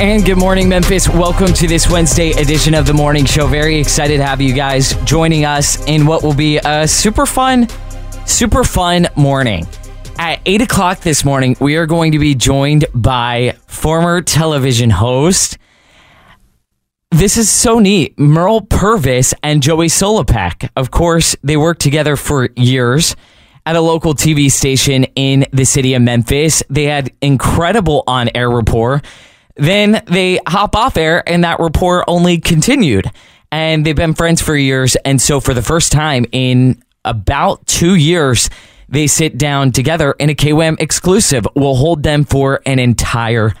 And good morning, Memphis. Welcome to this Wednesday edition of the morning show. Very excited to have you guys joining us in what will be a super fun, super fun morning. At 8 o'clock this morning, we are going to be joined by former television host. This is so neat. Mearl Purvis and Joey Sulipeck. Of course, they worked together for years at a local TV station in the city of Memphis. They had incredible on air rapport. Then they hop off air, and that rapport only continued. And they've been friends for years. And so, for the first time in about two years, they sit down together in a KWAM exclusive. We'll hold them for an entire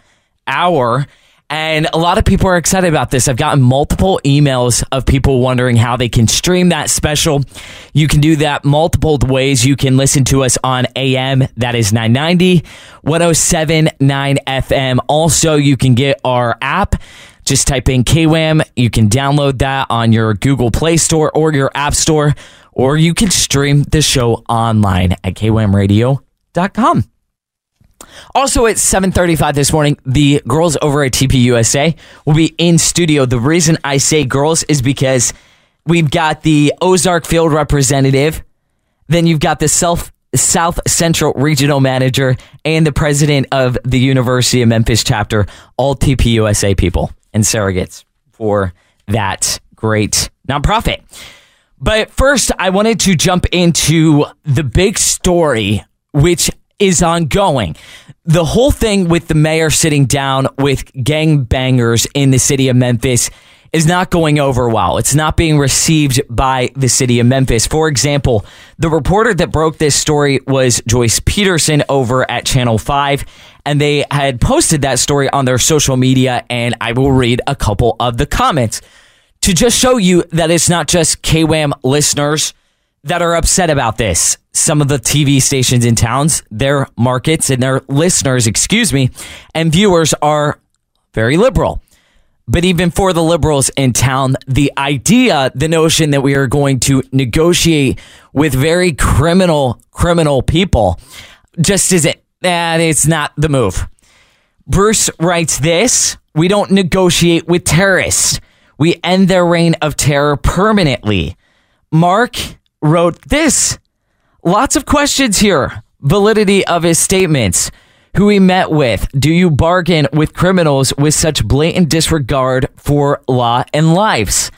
hour. And a lot of people are excited about this. I've gotten multiple emails of people wondering how they can stream that special. You can do that multiple ways. You can listen to us on AM, that is 990, 1079 FM. Also, you can get our app. Just type in KWAM. You can download that on your Google Play Store or your App Store, or you can stream the show online at kwamradio.com. Also at 7:35 this morning, the girls over at TPUSA will be in studio. The reason I say girls is because we've got the Ozark field representative, then you've got the self South Central Regional Manager and the president of the University of Memphis chapter, all TPUSA people and surrogates for that great nonprofit. But first, I wanted to jump into the big story, which is ongoing. The whole thing with the mayor sitting down with gangbangers in the city of Memphis is not going over well. It's not being received by the city of Memphis. For example, the reporter that broke this story was Joyce Peterson over at Channel 5, and they had posted that story on their social media, and I will read a couple of the comments to just show you that it's not just KWAM listeners that are upset about this. Some of the TV stations in towns, their markets and their listeners, excuse me, and viewers are very liberal. But even for the liberals in town, the idea, the notion that we are going to negotiate with very criminal, criminal people just isn't, that it's not the move. Bruce writes this We don't negotiate with terrorists. We end their reign of terror permanently. Mark wrote this. Lots of questions here. Validity of his statements. Who he met with. Do you bargain with criminals with such blatant disregard for law and lives?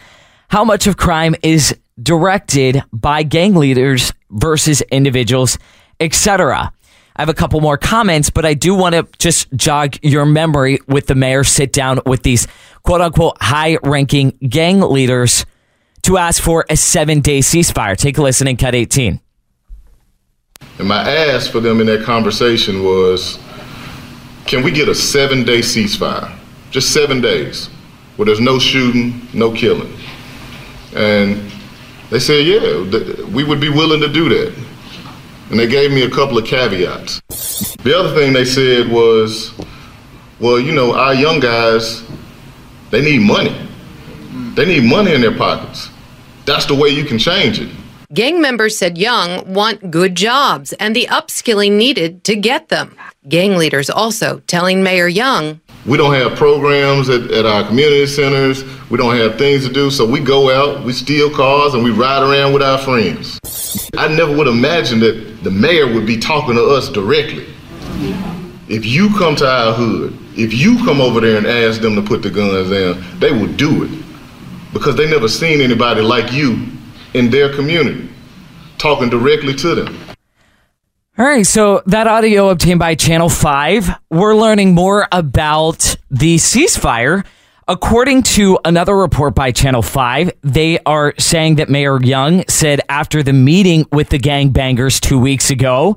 How much of crime is directed by gang leaders versus individuals, etc.? I have a couple more comments, but I do want to just jog your memory with the mayor sit down with these quote unquote high ranking gang leaders to ask for a seven day ceasefire. Take a listen in cut 18. And my ask for them in that conversation was can we get a seven day ceasefire? Just seven days where there's no shooting, no killing. And they said, yeah, we would be willing to do that. And they gave me a couple of caveats. The other thing they said was, well, you know, our young guys, they need money. They need money in their pockets. That's the way you can change it. Gang members said Young want good jobs and the upskilling needed to get them. Gang leaders also telling Mayor Young we don't have programs at, at our community centers. We don't have things to do. So we go out, we steal cars, and we ride around with our friends. I never would imagine that the mayor would be talking to us directly. If you come to our hood, if you come over there and ask them to put the guns down, they will do it because they never seen anybody like you in their community talking directly to them. All right, so that audio obtained by Channel 5, we're learning more about the ceasefire. According to another report by Channel 5, they are saying that Mayor Young said after the meeting with the gangbangers two weeks ago,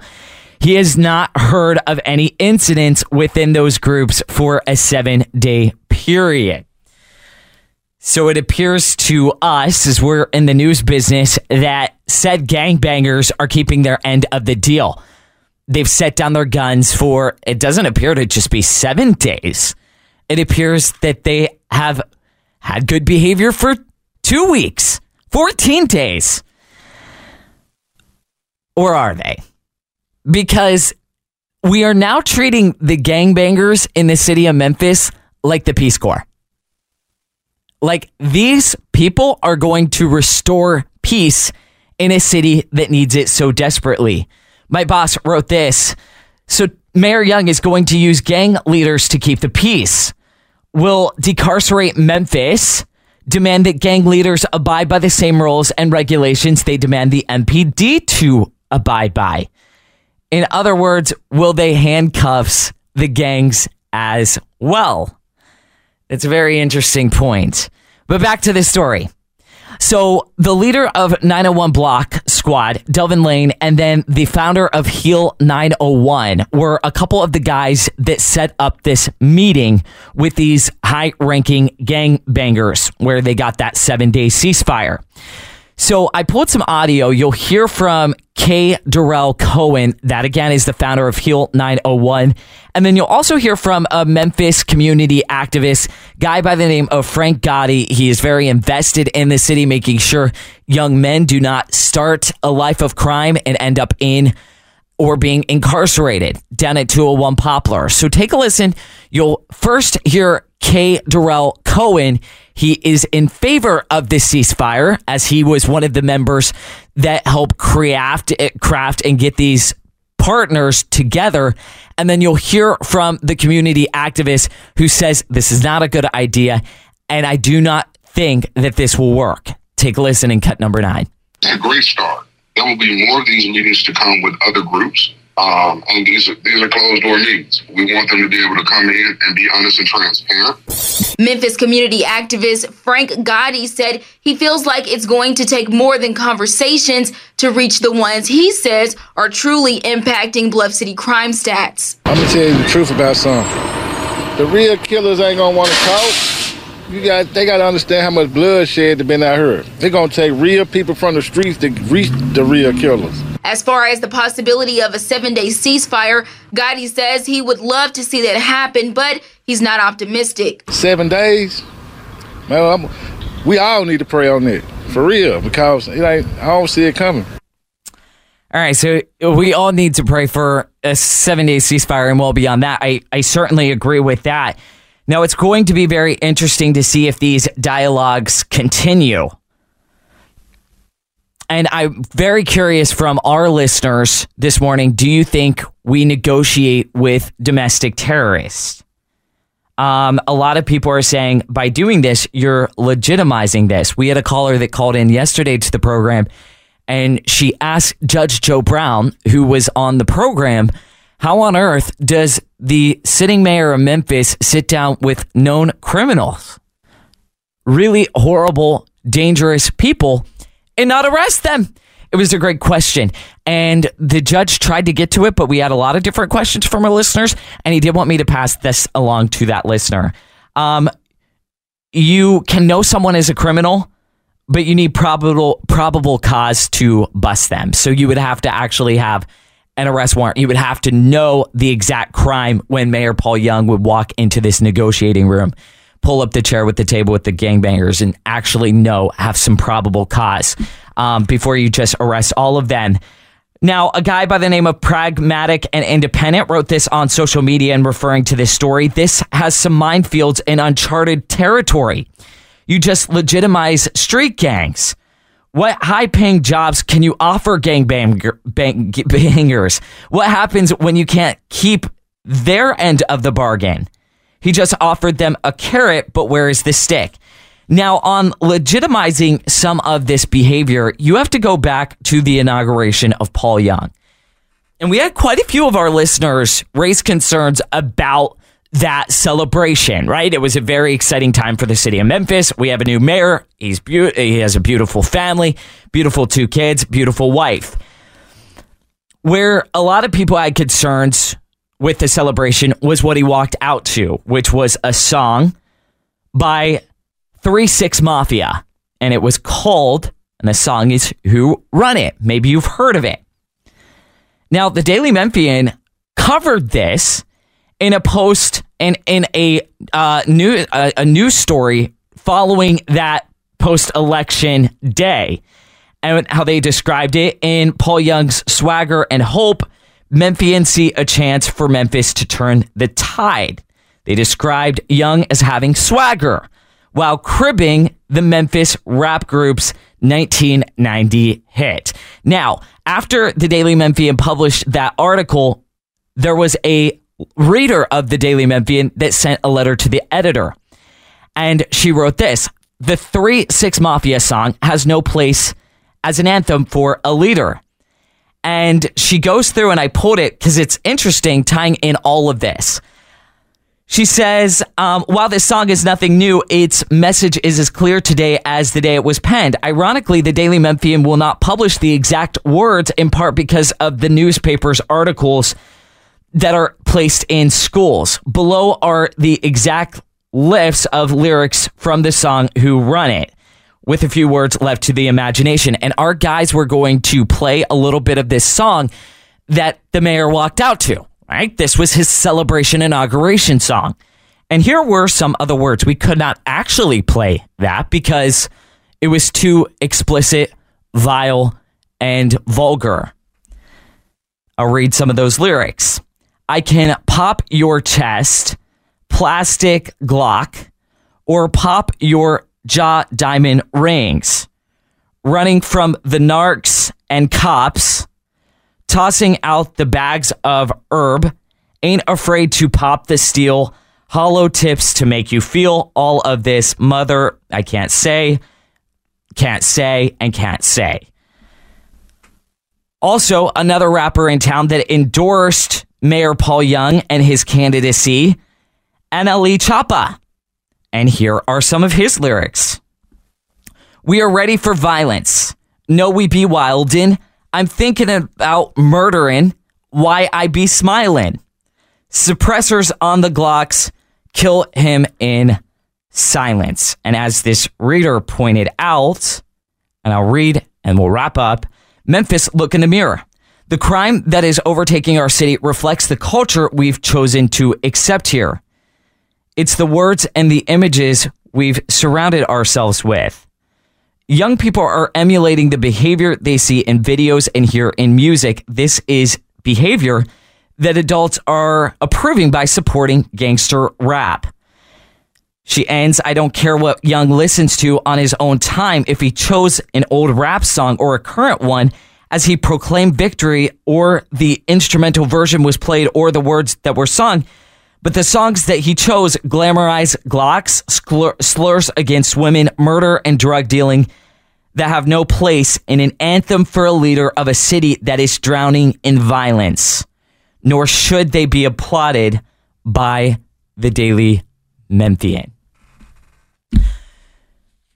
he has not heard of any incidents within those groups for a seven day period. So it appears to us, as we're in the news business, that said gangbangers are keeping their end of the deal. They've set down their guns for, it doesn't appear to just be seven days. It appears that they have had good behavior for two weeks, 14 days. Or are they? Because we are now treating the gangbangers in the city of Memphis like the Peace Corps. Like these people are going to restore peace in a city that needs it so desperately. My boss wrote this. So Mayor Young is going to use gang leaders to keep the peace. Will decarcerate Memphis, demand that gang leaders abide by the same rules and regulations they demand the MPD to abide by. In other words, will they handcuffs the gangs as well? It's a very interesting point. But back to this story. So the leader of 901 Block Squad, Delvin Lane, and then the founder of Heal 901 were a couple of the guys that set up this meeting with these high ranking gang bangers where they got that seven day ceasefire. So I pulled some audio. You'll hear from K. Darrell Cohen. That again is the founder of Heal 901. And then you'll also hear from a Memphis community activist, guy by the name of Frank Gotti. He is very invested in the city, making sure young men do not start a life of crime and end up in or being incarcerated down at 201 Poplar. So take a listen. You'll first hear K. Darrell Cohen. He is in favor of this ceasefire as he was one of the members that helped craft, eh, craft and get these partners together. And then you'll hear from the community activist who says this is not a good idea. And I do not think that this will work. Take a listen in cut number nine. It's a great start. There will be more of these meetings to come with other groups. Um, and these are, these are closed door meetings. We want them to be able to come in and be honest and transparent. Memphis community activist Frank Gotti said he feels like it's going to take more than conversations to reach the ones he says are truly impacting Bluff City crime stats. I'm gonna tell you the truth about something. The real killers ain't gonna want to talk. You got, they got to understand how much bloodshed has been out here. They're gonna take real people from the streets to reach the real killers. As far as the possibility of a seven day ceasefire, Gotti says he would love to see that happen, but he's not optimistic. Seven days? Man, I'm, we all need to pray on it. For real, because it ain't, I don't see it coming. All right, so we all need to pray for a seven day ceasefire and well beyond that. I, I certainly agree with that. Now, it's going to be very interesting to see if these dialogues continue. And I'm very curious from our listeners this morning do you think we negotiate with domestic terrorists? Um, a lot of people are saying by doing this, you're legitimizing this. We had a caller that called in yesterday to the program and she asked Judge Joe Brown, who was on the program, how on earth does the sitting mayor of Memphis sit down with known criminals? Really horrible, dangerous people and not arrest them? It was a great question. And the judge tried to get to it, but we had a lot of different questions from our listeners, and he did want me to pass this along to that listener. Um, you can know someone is a criminal, but you need probable probable cause to bust them. So you would have to actually have an arrest warrant. You would have to know the exact crime when Mayor Paul Young would walk into this negotiating room pull up the chair with the table with the gangbangers and actually know, have some probable cause um, before you just arrest all of them. Now, a guy by the name of Pragmatic and Independent wrote this on social media and referring to this story. This has some minefields in uncharted territory. You just legitimize street gangs. What high paying jobs can you offer gangbangers? What happens when you can't keep their end of the bargain? He just offered them a carrot, but where is the stick? Now, on legitimizing some of this behavior, you have to go back to the inauguration of Paul Young. And we had quite a few of our listeners raise concerns about that celebration, right? It was a very exciting time for the city of Memphis. We have a new mayor. He's be- he has a beautiful family, beautiful two kids, beautiful wife. Where a lot of people had concerns with the celebration was what he walked out to, which was a song by 3 6 Mafia. And it was called, and the song is Who Run It. Maybe you've heard of it. Now, the Daily Memphian covered this in a post and in a uh, new uh, a news story following that post election day, and how they described it in Paul Young's swagger and hope Memphians see a chance for Memphis to turn the tide. They described Young as having swagger while cribbing the Memphis rap group's 1990 hit. Now, after the Daily Memphian published that article, there was a reader of the Daily Memphian that sent a letter to the editor. And she wrote this The 3 6 Mafia song has no place as an anthem for a leader. And she goes through, and I pulled it because it's interesting tying in all of this. She says, um, while this song is nothing new, its message is as clear today as the day it was penned. Ironically, the Daily Memphian will not publish the exact words in part because of the newspaper's articles that are placed in schools. Below are the exact lifts of lyrics from the song Who Run It with a few words left to the imagination. And our guys were going to play a little bit of this song that the mayor walked out to, right? This was his celebration inauguration song. And here were some other words. We could not actually play that because it was too explicit, vile, and vulgar. I'll read some of those lyrics. I can pop your chest, plastic Glock, or pop your jaw diamond rings, running from the narcs and cops, tossing out the bags of herb, ain't afraid to pop the steel, hollow tips to make you feel all of this mother, I can't say, can't say, and can't say. Also, another rapper in town that endorsed Mayor Paul Young and his candidacy, NLE Choppa. And here are some of his lyrics. We are ready for violence. No, we be wildin'. I'm thinking about murdering. Why I be smiling. Suppressors on the Glocks kill him in silence. And as this reader pointed out, and I'll read and we'll wrap up Memphis, look in the mirror. The crime that is overtaking our city reflects the culture we've chosen to accept here. It's the words and the images we've surrounded ourselves with. Young people are emulating the behavior they see in videos and hear in music. This is behavior that adults are approving by supporting gangster rap. She ends, I don't care what Young listens to on his own time if he chose an old rap song or a current one as he proclaimed victory or the instrumental version was played or the words that were sung but the songs that he chose glamorize Glocks, slurs against women, murder, and drug dealing that have no place in an anthem for a leader of a city that is drowning in violence. Nor should they be applauded by the Daily Memphian.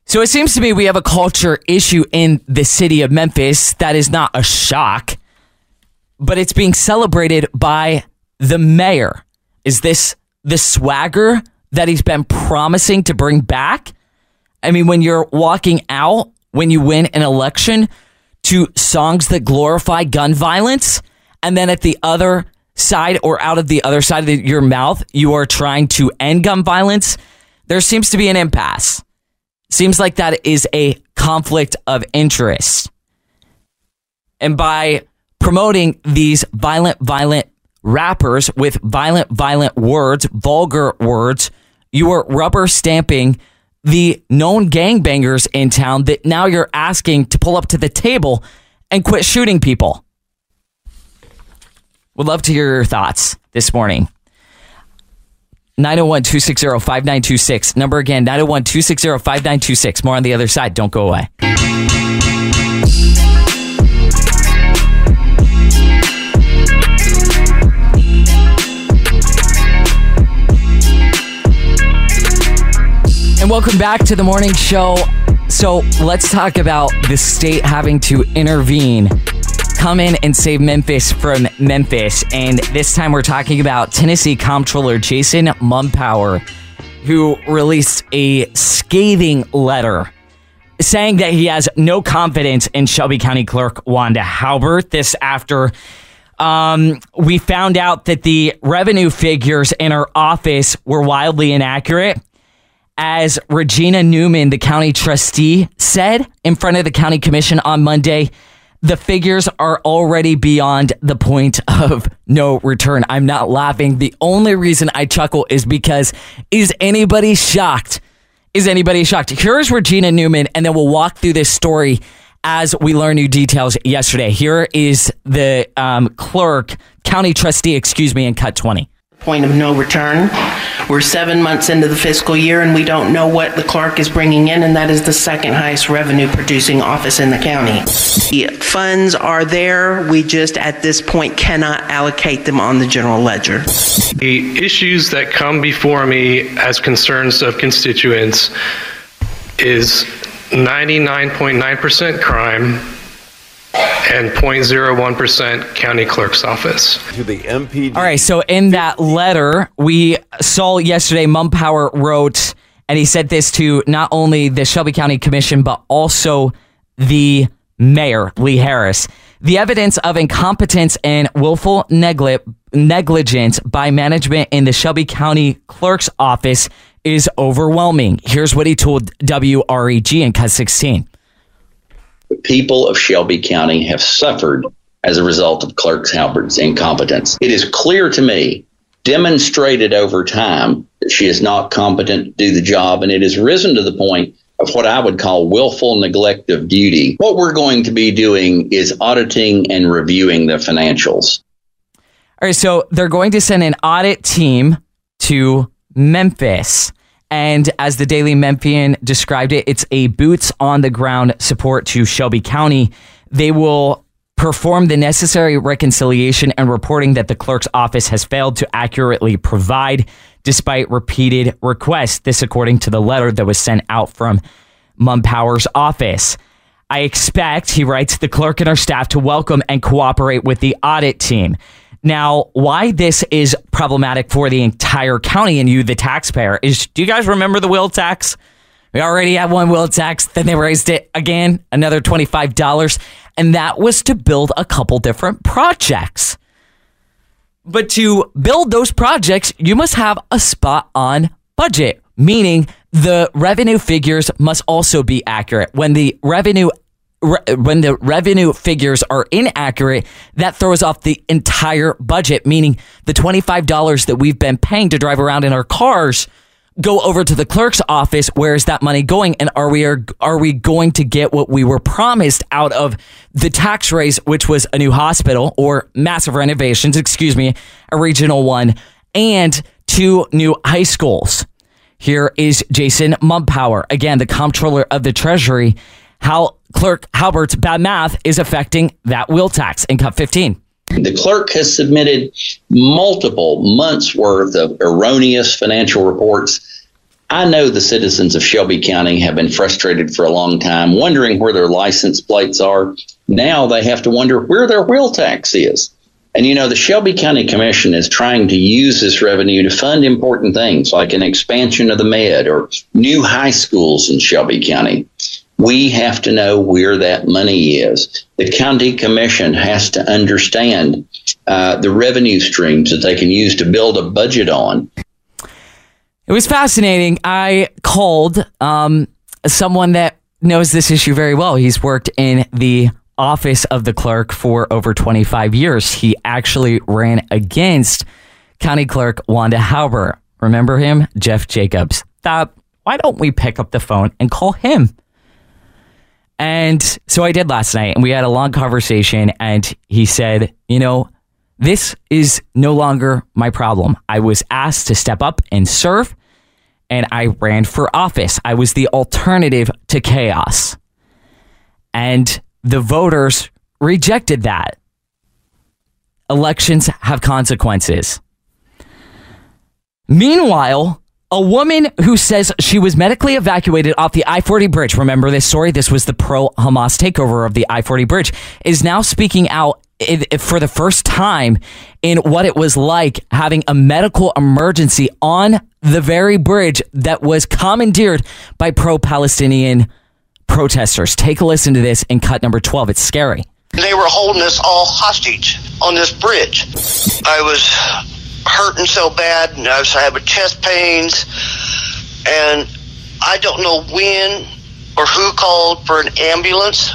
So it seems to me we have a culture issue in the city of Memphis that is not a shock, but it's being celebrated by the mayor is this the swagger that he's been promising to bring back? I mean, when you're walking out, when you win an election to songs that glorify gun violence, and then at the other side or out of the other side of the, your mouth, you are trying to end gun violence, there seems to be an impasse. Seems like that is a conflict of interest. And by promoting these violent, violent rappers with violent, violent words, vulgar words. You are rubber stamping the known gangbangers in town that now you're asking to pull up to the table and quit shooting people. Would love to hear your thoughts this morning. 901 260 5926. Number again, 901 260 5926. More on the other side. Don't go away. And welcome back to the morning show. So let's talk about the state having to intervene, come in and save Memphis from Memphis. And this time we're talking about Tennessee Comptroller Jason Mumpower, who released a scathing letter saying that he has no confidence in Shelby County Clerk Wanda Halbert. This after um, we found out that the revenue figures in her office were wildly inaccurate as Regina Newman, the county trustee, said in front of the county commission on Monday, the figures are already beyond the point of no return. I'm not laughing. The only reason I chuckle is because is anybody shocked? Is anybody shocked? Here's Regina Newman, and then we'll walk through this story as we learn new details yesterday. Here is the um, clerk, county trustee, excuse me, in cut 20 point of no return. We're seven months into the fiscal year and we don't know what the clerk is bringing in, and that is the second highest revenue producing office in the county. The funds are there, we just at this point cannot allocate them on the general ledger. The issues that come before me as concerns of constituents is 99.9% crime and 0.01% county clerk's office. To the MP. All right, so in that letter, we saw yesterday Mumpower wrote, and he said this to not only the Shelby County Commission, but also the mayor, Lee Harris. The evidence of incompetence and willful negligence by management in the Shelby County Clerk's Office is overwhelming. Here's what he told WREG in Cut 16 the people of Shelby County have suffered as a result of Clerk Halbert's incompetence. It is clear to me, demonstrated over time, that she is not competent to do the job, and it has risen to the point of what I would call willful neglect of duty. What we're going to be doing is auditing and reviewing the financials. All right, so they're going to send an audit team to Memphis. And as the Daily Memphian described it, it's a boots on the ground support to Shelby County. They will perform the necessary reconciliation and reporting that the clerk's office has failed to accurately provide despite repeated requests. This, according to the letter that was sent out from Mumpower's office. I expect, he writes, the clerk and our staff to welcome and cooperate with the audit team. Now, why this is problematic for the entire county and you, the taxpayer, is do you guys remember the wheel tax? We already had one wheel tax, then they raised it again, another $25, and that was to build a couple different projects. But to build those projects, you must have a spot on budget, meaning the revenue figures must also be accurate. When the revenue re- when the revenue figures are inaccurate, that throws off the entire budget, meaning the $25 that we've been paying to drive around in our cars go over to the clerk's office. Where is that money going? And are we are, are we going to get what we were promised out of the tax raise, which was a new hospital or massive renovations? Excuse me, a regional one and two new high schools. Here is Jason Mumpower, again, the comptroller of the Treasury, how Clerk Halbert's bad math is affecting that wheel tax in Cut 15. The clerk has submitted multiple months worth of erroneous financial reports. I know the citizens of Shelby County have been frustrated for a long time, wondering where their license plates are. Now they have to wonder where their wheel tax is. And you know, the Shelby County Commission is trying to use this revenue to fund important things like an expansion of the med or new high schools in Shelby County we have to know where that money is. The county commission has to understand uh, the revenue streams that they can use to build a budget on. It was fascinating. I called um, someone that knows this issue very well. He's worked in the office of the clerk for over 25 years. He actually ran against County Clerk Wanda Halbert. Remember him? Jeff Jacobs. Thought, why don't we pick up the phone and call him? And so I did last night, and we had a long conversation. And he said, You know, this is no longer my problem. I was asked to step up and serve, and I ran for office. I was the alternative to chaos. And the voters rejected that. Elections have consequences. Meanwhile, a woman who says she was medically evacuated off the I 40 bridge, remember this story? This was the pro Hamas takeover of the I 40 bridge, is now speaking out for the first time in what it was like having a medical emergency on the very bridge that was commandeered by pro Palestinian protesters. Take a listen to this in cut number 12. It's scary. They were holding us all hostage on this bridge. I was hurting so bad, and I was having chest pains, and I don't know when or who called for an ambulance,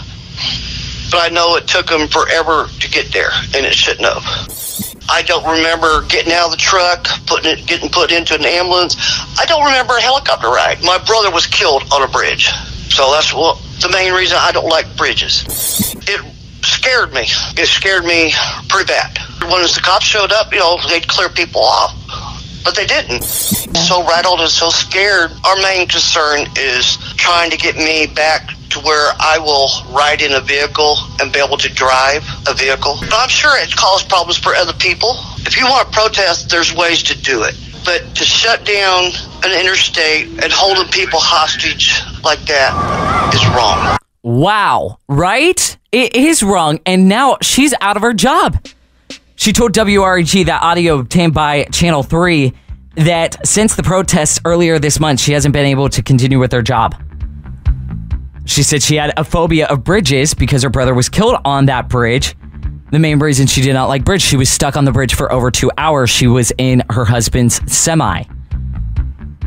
but I know it took them forever to get there, and it shouldn't have. I don't remember getting out of the truck, putting it, getting put into an ambulance. I don't remember a helicopter ride. My brother was killed on a bridge, so that's what the main reason I don't like bridges. It scared me. It scared me pretty bad. Once the cops showed up, you know, they'd clear people off, but they didn't. So rattled and so scared. Our main concern is trying to get me back to where I will ride in a vehicle and be able to drive a vehicle. But I'm sure it caused problems for other people. If you want to protest, there's ways to do it. But to shut down an interstate and holding people hostage like that is wrong. Wow, right? It is wrong. And now she's out of her job. She told WREG that audio obtained by Channel 3 that since the protests earlier this month, she hasn't been able to continue with her job. She said she had a phobia of bridges because her brother was killed on that bridge. The main reason she did not like bridge, she was stuck on the bridge for over two hours. She was in her husband's semi.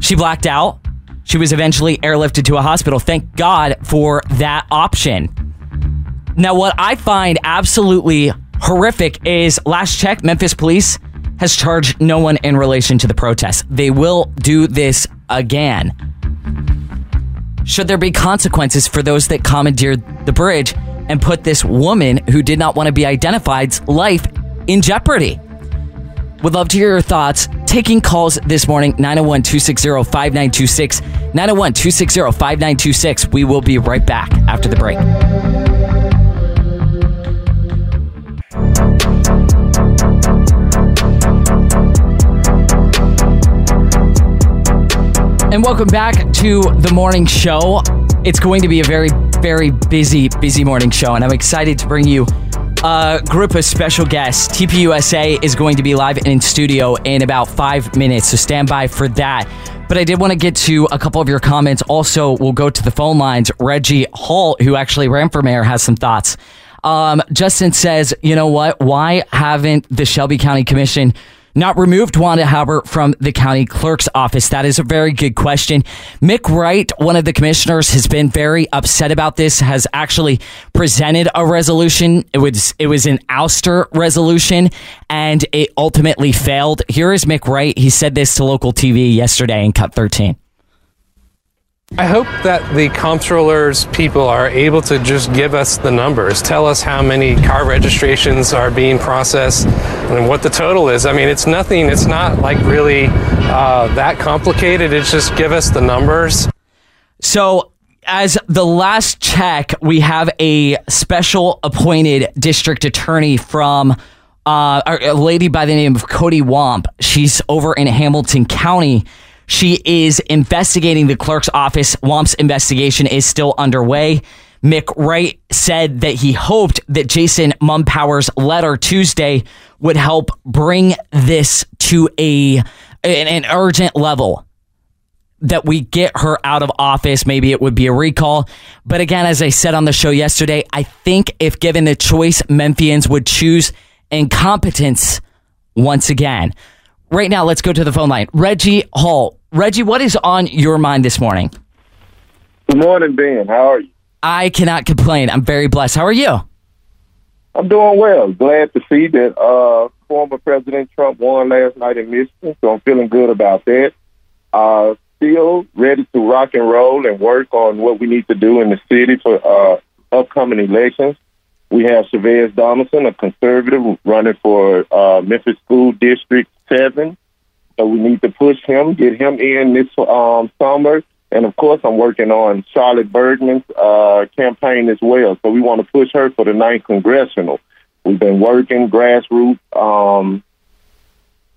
She blacked out. She was eventually airlifted to a hospital. Thank God for that option. Now, what I find absolutely horrific is last check, Memphis police has charged no one in relation to the protests. They will do this again. Should there be consequences for those that commandeered the bridge and put this woman who did not want to be identified's life in jeopardy? Would love to hear your thoughts. Taking calls this morning 901 260 5926. 901 260 5926. We will be right back after the break. And welcome back to the morning show. It's going to be a very, very busy, busy morning show, and I'm excited to bring you a group of special guests. TPUSA is going to be live in studio in about five minutes, so stand by for that. But I did want to get to a couple of your comments. Also, we'll go to the phone lines. Reggie Hall, who actually ran for mayor, has some thoughts. Um, Justin says, you know what? Why haven't the Shelby County Commission not removed Wanda Halbert from the county clerk's office? That is a very good question. Mick Wright, one of the commissioners, has been very upset about this, has actually presented a resolution. It was it was an ouster resolution and it ultimately failed. Here is Mick Wright. He said this to local TV yesterday in Cut 13. I hope that the comptroller's people are able to just give us the numbers, tell us how many car registrations are being processed and what the total is. I mean, it's nothing, it's not like really uh, that complicated. It's just give us the numbers. So, as the last check, we have a special appointed district attorney from uh, a lady by the name of Cody Wamp. She's over in Hamilton County. She is investigating the clerk's office. Wamp's investigation is still underway. Mick Wright said that he hoped that Jason Mumpower's letter Tuesday would help bring this to a an, an urgent level that we get her out of office. Maybe it would be a recall. But again, as I said on the show yesterday, I think if given the choice, Memphians would choose incompetence once again. Right now, let's go to the phone line. Reggie Hall. Reggie, what is on your mind this morning? Good morning, Ben. How are you? I cannot complain. I'm very blessed. How are you? I'm doing well. Glad to see that uh, former President Trump won last night in Michigan, so I'm feeling good about that. Uh, still ready to rock and roll and work on what we need to do in the city for uh, upcoming elections. We have Chavez Donaldson, a conservative, running for uh, Memphis School District 7. So we need to push him, get him in this um, summer. And of course, I'm working on Charlotte Bergmann's uh, campaign as well. So we want to push her for the ninth congressional. We've been working grassroots. Um,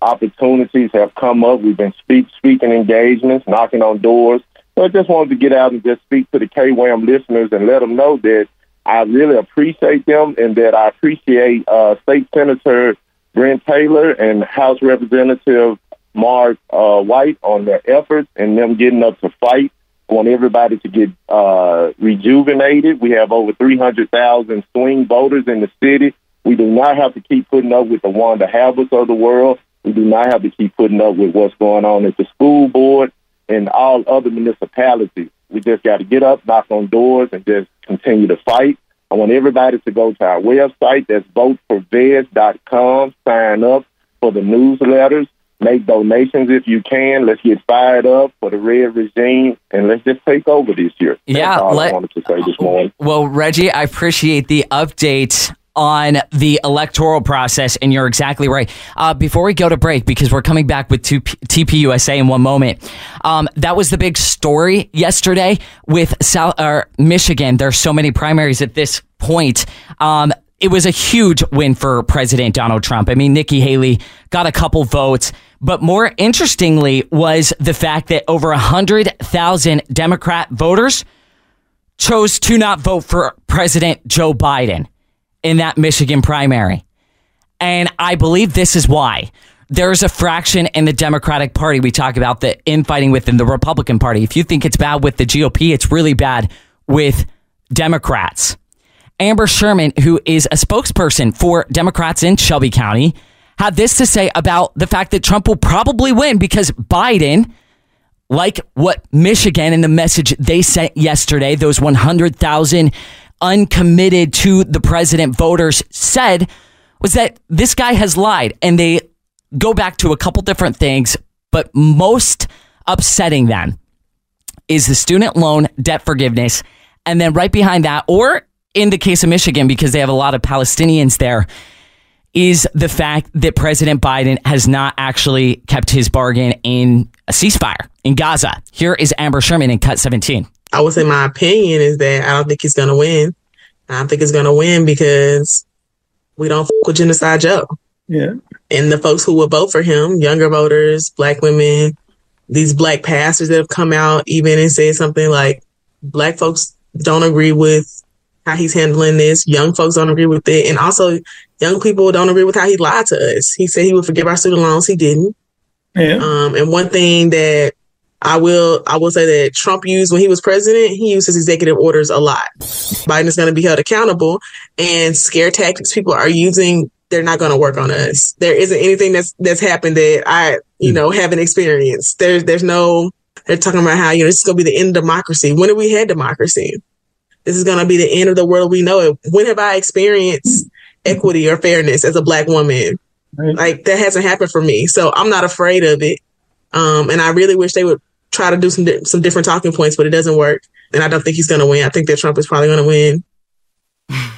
opportunities have come up. We've been speak, speaking engagements, knocking on doors. So I just wanted to get out and just speak to the KWAM listeners and let them know that I really appreciate them and that I appreciate uh, State Senator Brent Taylor and House Representative Mark uh, White on their efforts and them getting up to fight. I want everybody to get uh, rejuvenated. We have over 300,000 swing voters in the city. We do not have to keep putting up with the Wanda Halberts of the world. We do not have to keep putting up with what's going on at the school board and all other municipalities. We just got to get up, knock on doors, and just continue to fight. I want everybody to go to our website. That's voteforvez.com. Sign up for the newsletters. Make donations if you can. Let's get fired up for the red regime and let's just take over this year. That's Yeah, all let- I wanted to say this morning. Well, Reggie, I appreciate the update on the electoral process, and you're exactly right. Uh, before we go to break, because we're coming back with TPUSA in one moment, um, that was the big story yesterday with South or Michigan. There's so many primaries at this point. Um, it was a huge win for President Donald Trump. I mean, Nikki Haley got a couple votes, but more interestingly was the fact that over 100,000 Democrat voters chose to not vote for President Joe Biden in that Michigan primary. And I believe this is why. There's a fraction in the Democratic Party. We talk about the infighting within the Republican Party. If you think it's bad with the GOP, it's really bad with Democrats. Amber Sherman, who is a spokesperson for Democrats in Shelby County, had this to say about the fact that Trump will probably win because Biden, like what Michigan and the message they sent yesterday, those 100,000 uncommitted to the president voters said, was that this guy has lied. And they go back to a couple different things, but most upsetting them is the student loan debt forgiveness. And then right behind that, or in the case of Michigan, because they have a lot of Palestinians there, is the fact that President Biden has not actually kept his bargain in a ceasefire in Gaza. Here is Amber Sherman in Cut 17. I would say my opinion is that I don't think he's going to win. I don't think he's going to win because we don't fuck with Genocide Joe. Yeah. And the folks who will vote for him, younger voters, black women, these black pastors that have come out even and said something like, black folks don't agree with how he's handling this. Young folks don't agree with it. And also, young people don't agree with how he lied to us. He said he would forgive our student loans. He didn't. Yeah. Um, and one thing that I will I will say that Trump used when he was president, he used his executive orders a lot. Biden is going to be held accountable, and scare tactics people are using. They're not going to work on us. There isn't anything that's that's happened that I you know haven't experienced. There's there's no. They're talking about how you know this is going to be the end of democracy. When have we had democracy? This is going to be the end of the world we know it. When have I experienced equity or fairness as a black woman? Like that hasn't happened for me, so I'm not afraid of it. Um, and I really wish they would try to do some di- some different talking points, but it doesn't work. And I don't think he's going to win. I think that Trump is probably going to win.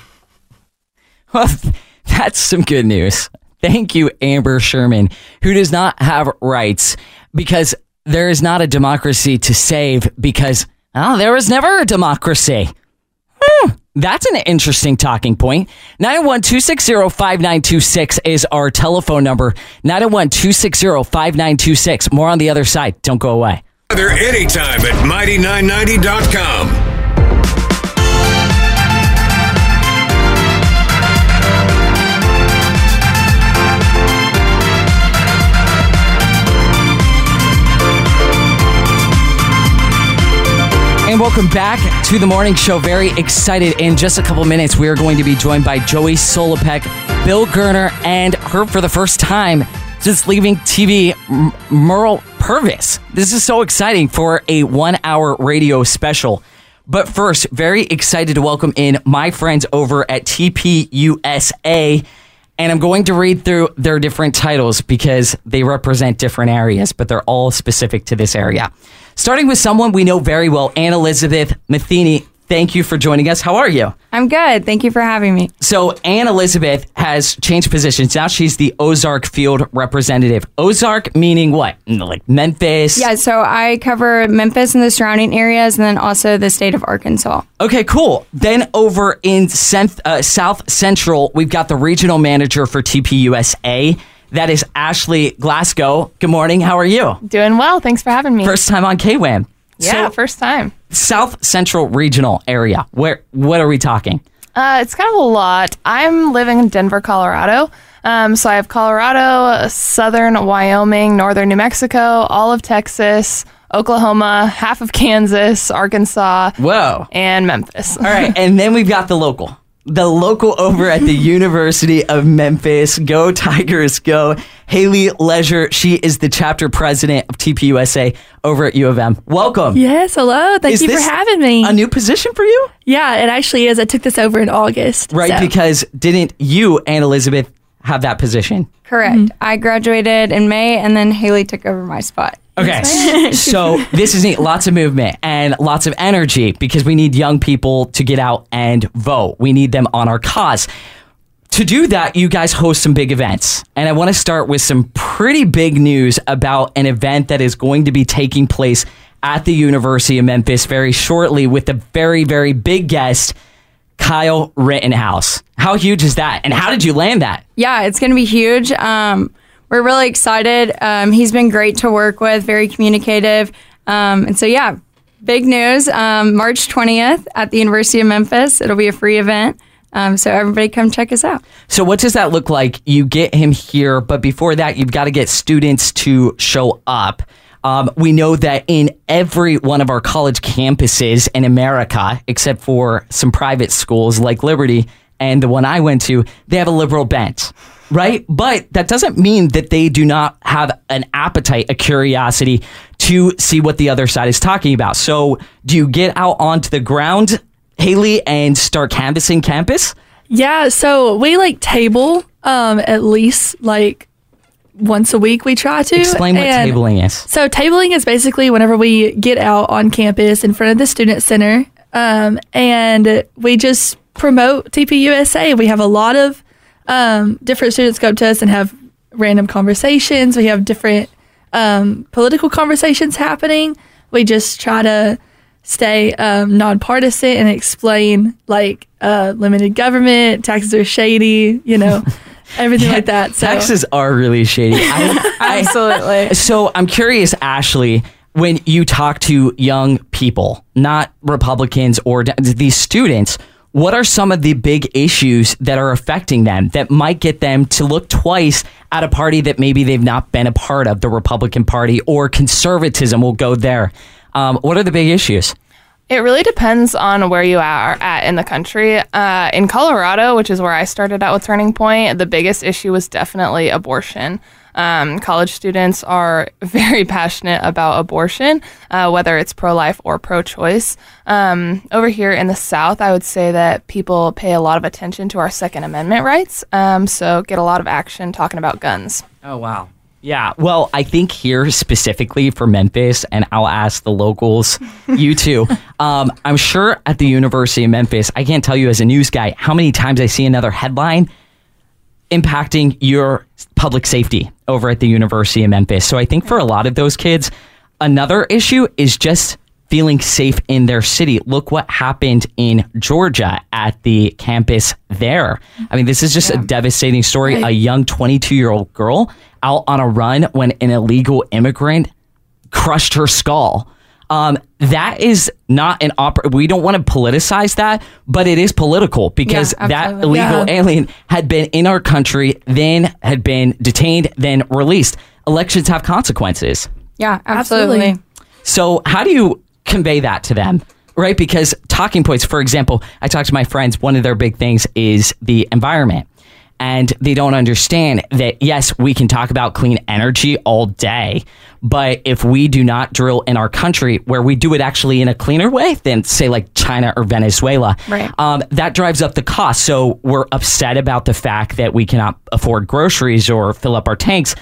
Well, that's some good news. Thank you, Amber Sherman, who does not have rights because there is not a democracy to save because, oh, there was never a democracy. Hmm, that's an interesting talking point. 901 260 5926 is our telephone number. 901 260 5926. More on the other side. Don't go away. Anytime at mighty990.com. And welcome back to the morning show. Very excited. In just a couple minutes, we are going to be joined by Joey Sulipeck, Bill Gerner, and her for the first time since leaving TV, Mearl Purvis. This is so exciting for a one hour radio special. But first, very excited to welcome in my friends over at TPUSA. And I'm going to read through their different titles because they represent different areas, but they're all specific to this area. Starting with someone we know very well, Anne Elizabeth Matheny. Thank you for joining us. How are you? I'm good. Thank you for having me. So, Anne Elizabeth has changed positions. Now she's the Ozark field representative. Ozark meaning what? Like Memphis? Yeah, so I cover Memphis and the surrounding areas and then also the state of Arkansas. Okay, cool. Then over in Cent- uh, South Central, we've got the regional manager for TPUSA. That is Ashley Glasgow. Good morning. How are you? Doing well. Thanks for having me. First time on KWAM. Yeah, So, first time. South Central Regional area. Where? What are we talking? Uh, it's kind of a lot. I'm living in Denver, Colorado. Um, so I have Colorado, southern Wyoming, northern New Mexico, all of Texas, Oklahoma, half of Kansas, Arkansas, Whoa. and Memphis. All right, and then we've got the local. The local over at the University of Memphis. Go Tigers, go. Haley Leisure, she is the chapter president of TPUSA over at U of M. Welcome. Yes, hello. Thank Is you for having me. A new position for you? Yeah, it actually is. I took this over in August. Right, so- because didn't you and Elizabeth have that position? Correct. Mm-hmm. I graduated in May, and then Haley took over my spot. Okay. so this is neat. Lots of movement and lots of energy because we need young people to get out and vote. We need them on our cause. To do that, you guys host some big events. And I want to start with some pretty big news about an event that is going to be taking place at the University of Memphis very shortly with a very, very big guest, Kyle Rittenhouse. How huge is that? And how did you land that? Yeah, it's going to be huge. Um, we're really excited. Um, he's been great to work with, very communicative. Um, and so, yeah, big news. Um, March 20th at the University of Memphis. It'll be a free event. Um, so, everybody come check us out. So, what does that look like? You get him here, but before that, you've got to get students to show up. Um, we know that in every one of our college campuses in America, except for some private schools like Liberty and the one I went to, they have a liberal bent, right? But that doesn't mean that they do not have an appetite, a curiosity to see what the other side is talking about. So, do you get out onto the ground, Haley, and start canvassing campus? Yeah, so we like table um at least like once a week we try to. Explain what And tabling is. So tabling is basically whenever we get out on campus in front of the student center um, and we just promote TPUSA. We have a lot of um, different students go up to us and have random conversations. We have different um, political conversations happening. We just try to stay um, nonpartisan and explain like uh, limited government, taxes are shady, you know, everything like that. So Taxes are really shady. I, Absolutely. so I'm curious, Ashley, when you talk to young people, not Republicans or these students, what are some of the big issues that are affecting them that might get them to look twice at a party that maybe they've not been a part of, the Republican Party or conservatism will go there? Um, what are the big issues? It really depends on where you are at in the country. Uh, in Colorado, which is where I started out with Turning Point, the biggest issue was definitely abortion. Um, college students are very passionate about abortion, uh, whether it's pro life or pro choice. Um, over here in the South, I would say that people pay a lot of attention to our Second Amendment rights, um, so get a lot of action talking about guns. Oh, wow. Yeah, well, I think here specifically for Memphis, and I'll ask the locals, you too. Um, I'm sure at the University of Memphis, I can't tell you as a news guy how many times I see another headline impacting your public safety over at the University of Memphis. So I think for a lot of those kids, another issue is just feeling safe in their city. Look what happened in Georgia at the campus there. I mean, this is just a devastating story. A young 22 year old girl out on a run when an illegal immigrant crushed her skull. Um, that is not an opera. We don't want to politicize that, but it is political because Yeah, that illegal Yeah. alien had been in our country, then had been detained, then released. Elections have consequences. Yeah, absolutely. So, how do you convey that to them? Right? Because talking points, for example, I talk to my friends, one of their big things is the environment. And they don't understand that, yes, we can talk about clean energy all day, but if we do not drill in our country where we do it actually in a cleaner way than, say, like China or Venezuela, Right. um, that drives up the cost. So we're upset about the fact that we cannot afford groceries or fill up our tanks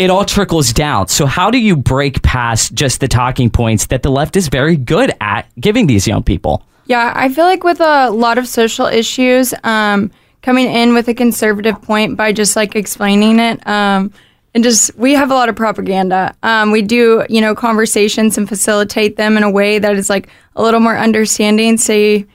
it all trickles down. So, how do you break past just the talking points that the left is very good at giving these young people? Yeah, I feel like with a lot of social issues, um, coming in with a conservative point by just like explaining it, um, and just we have a lot of propaganda. Um, we do, you know, conversations and facilitate them in a way that is like a little more understanding. Say,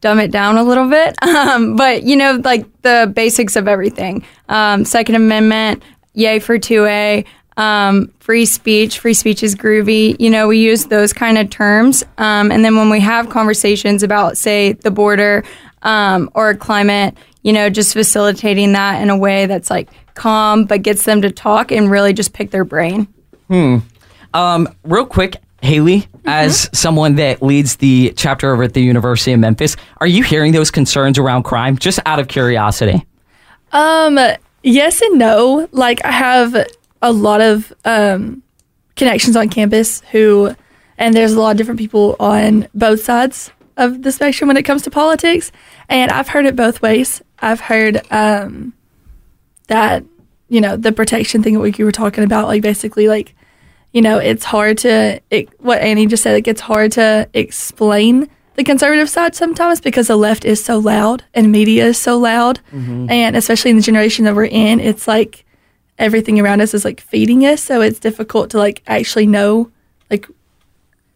dumb it down a little bit, um, but you know, like the basics of everything. Um, Second Amendment, yay for two A. Um, free speech, free speech is groovy. You know, we use those kind of terms. Um, and then when we have conversations about, say, the border um, or climate, you know, just facilitating that in a way that's like calm, but gets them to talk and really just pick their brain. Hmm. Um, real quick, Haley, as someone that leads the chapter over at the University of Memphis, are you hearing those concerns around crime? Just out of curiosity. Um, yes and no. Like I have a lot of um connections on campus who, and there's a lot of different people on both sides of the spectrum when it comes to politics, and I've heard it both ways. I've heard um that you know the protection thing that you were talking about, like basically like you know it's hard to it, what Annie just said. Like it's hard to explain the conservative side sometimes because the left is so loud and media is so loud, Mhm. and especially in the generation that we're in, it's like everything around us is like feeding us, so it's difficult to like actually know like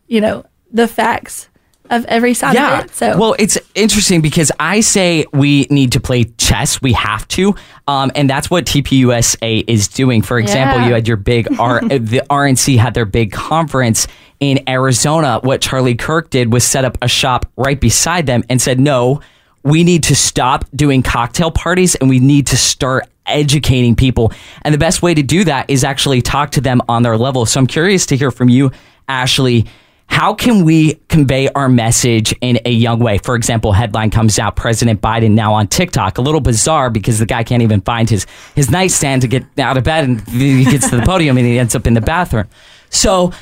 you know the facts of every side Yeah. So well, it's interesting because I say we need to play chess. We have to, um, and that's what TPUSA is doing. For example, Yeah. you had your big R, the RNC had their big conference in Arizona. What Charlie Kirk did was set up a shop right beside them and said, "No, we need to stop doing cocktail parties and we need to start." Educating people. And the best way to do that is actually talk to them on their level. So I'm curious to hear from you, Ashley. How can we convey our message in a young way? For example, headline comes out President Biden now on TikTok. A little bizarre because the guy can't even find his his nightstand to get out of bed and he gets to the podium and he ends up in the bathroom. So,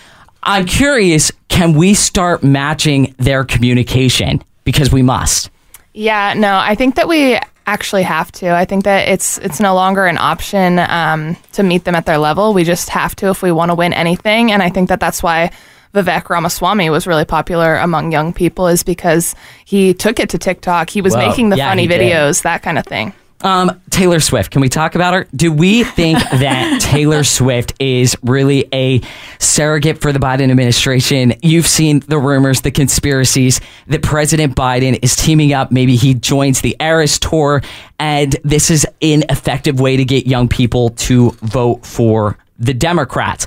I'm curious, can we start matching their communication because we must? Yeah, no, I think that we actually have to. I think that it's it's no longer an option um, to meet them at their level. We just have to if we want to win anything. And I think that that's why Vivek Ramaswamy was really popular among young people is because he took it to TikTok. He was Whoa. making the Yeah, funny he did. videos, that kind of thing. Um, Taylor Swift. Can we talk about her? Do we think that Taylor Swift is really a surrogate for the Biden administration? You've seen the rumors, the conspiracies that President Biden is teaming up. Maybe he joins the Eras Tour, and this is an effective way to get young people to vote for the Democrats.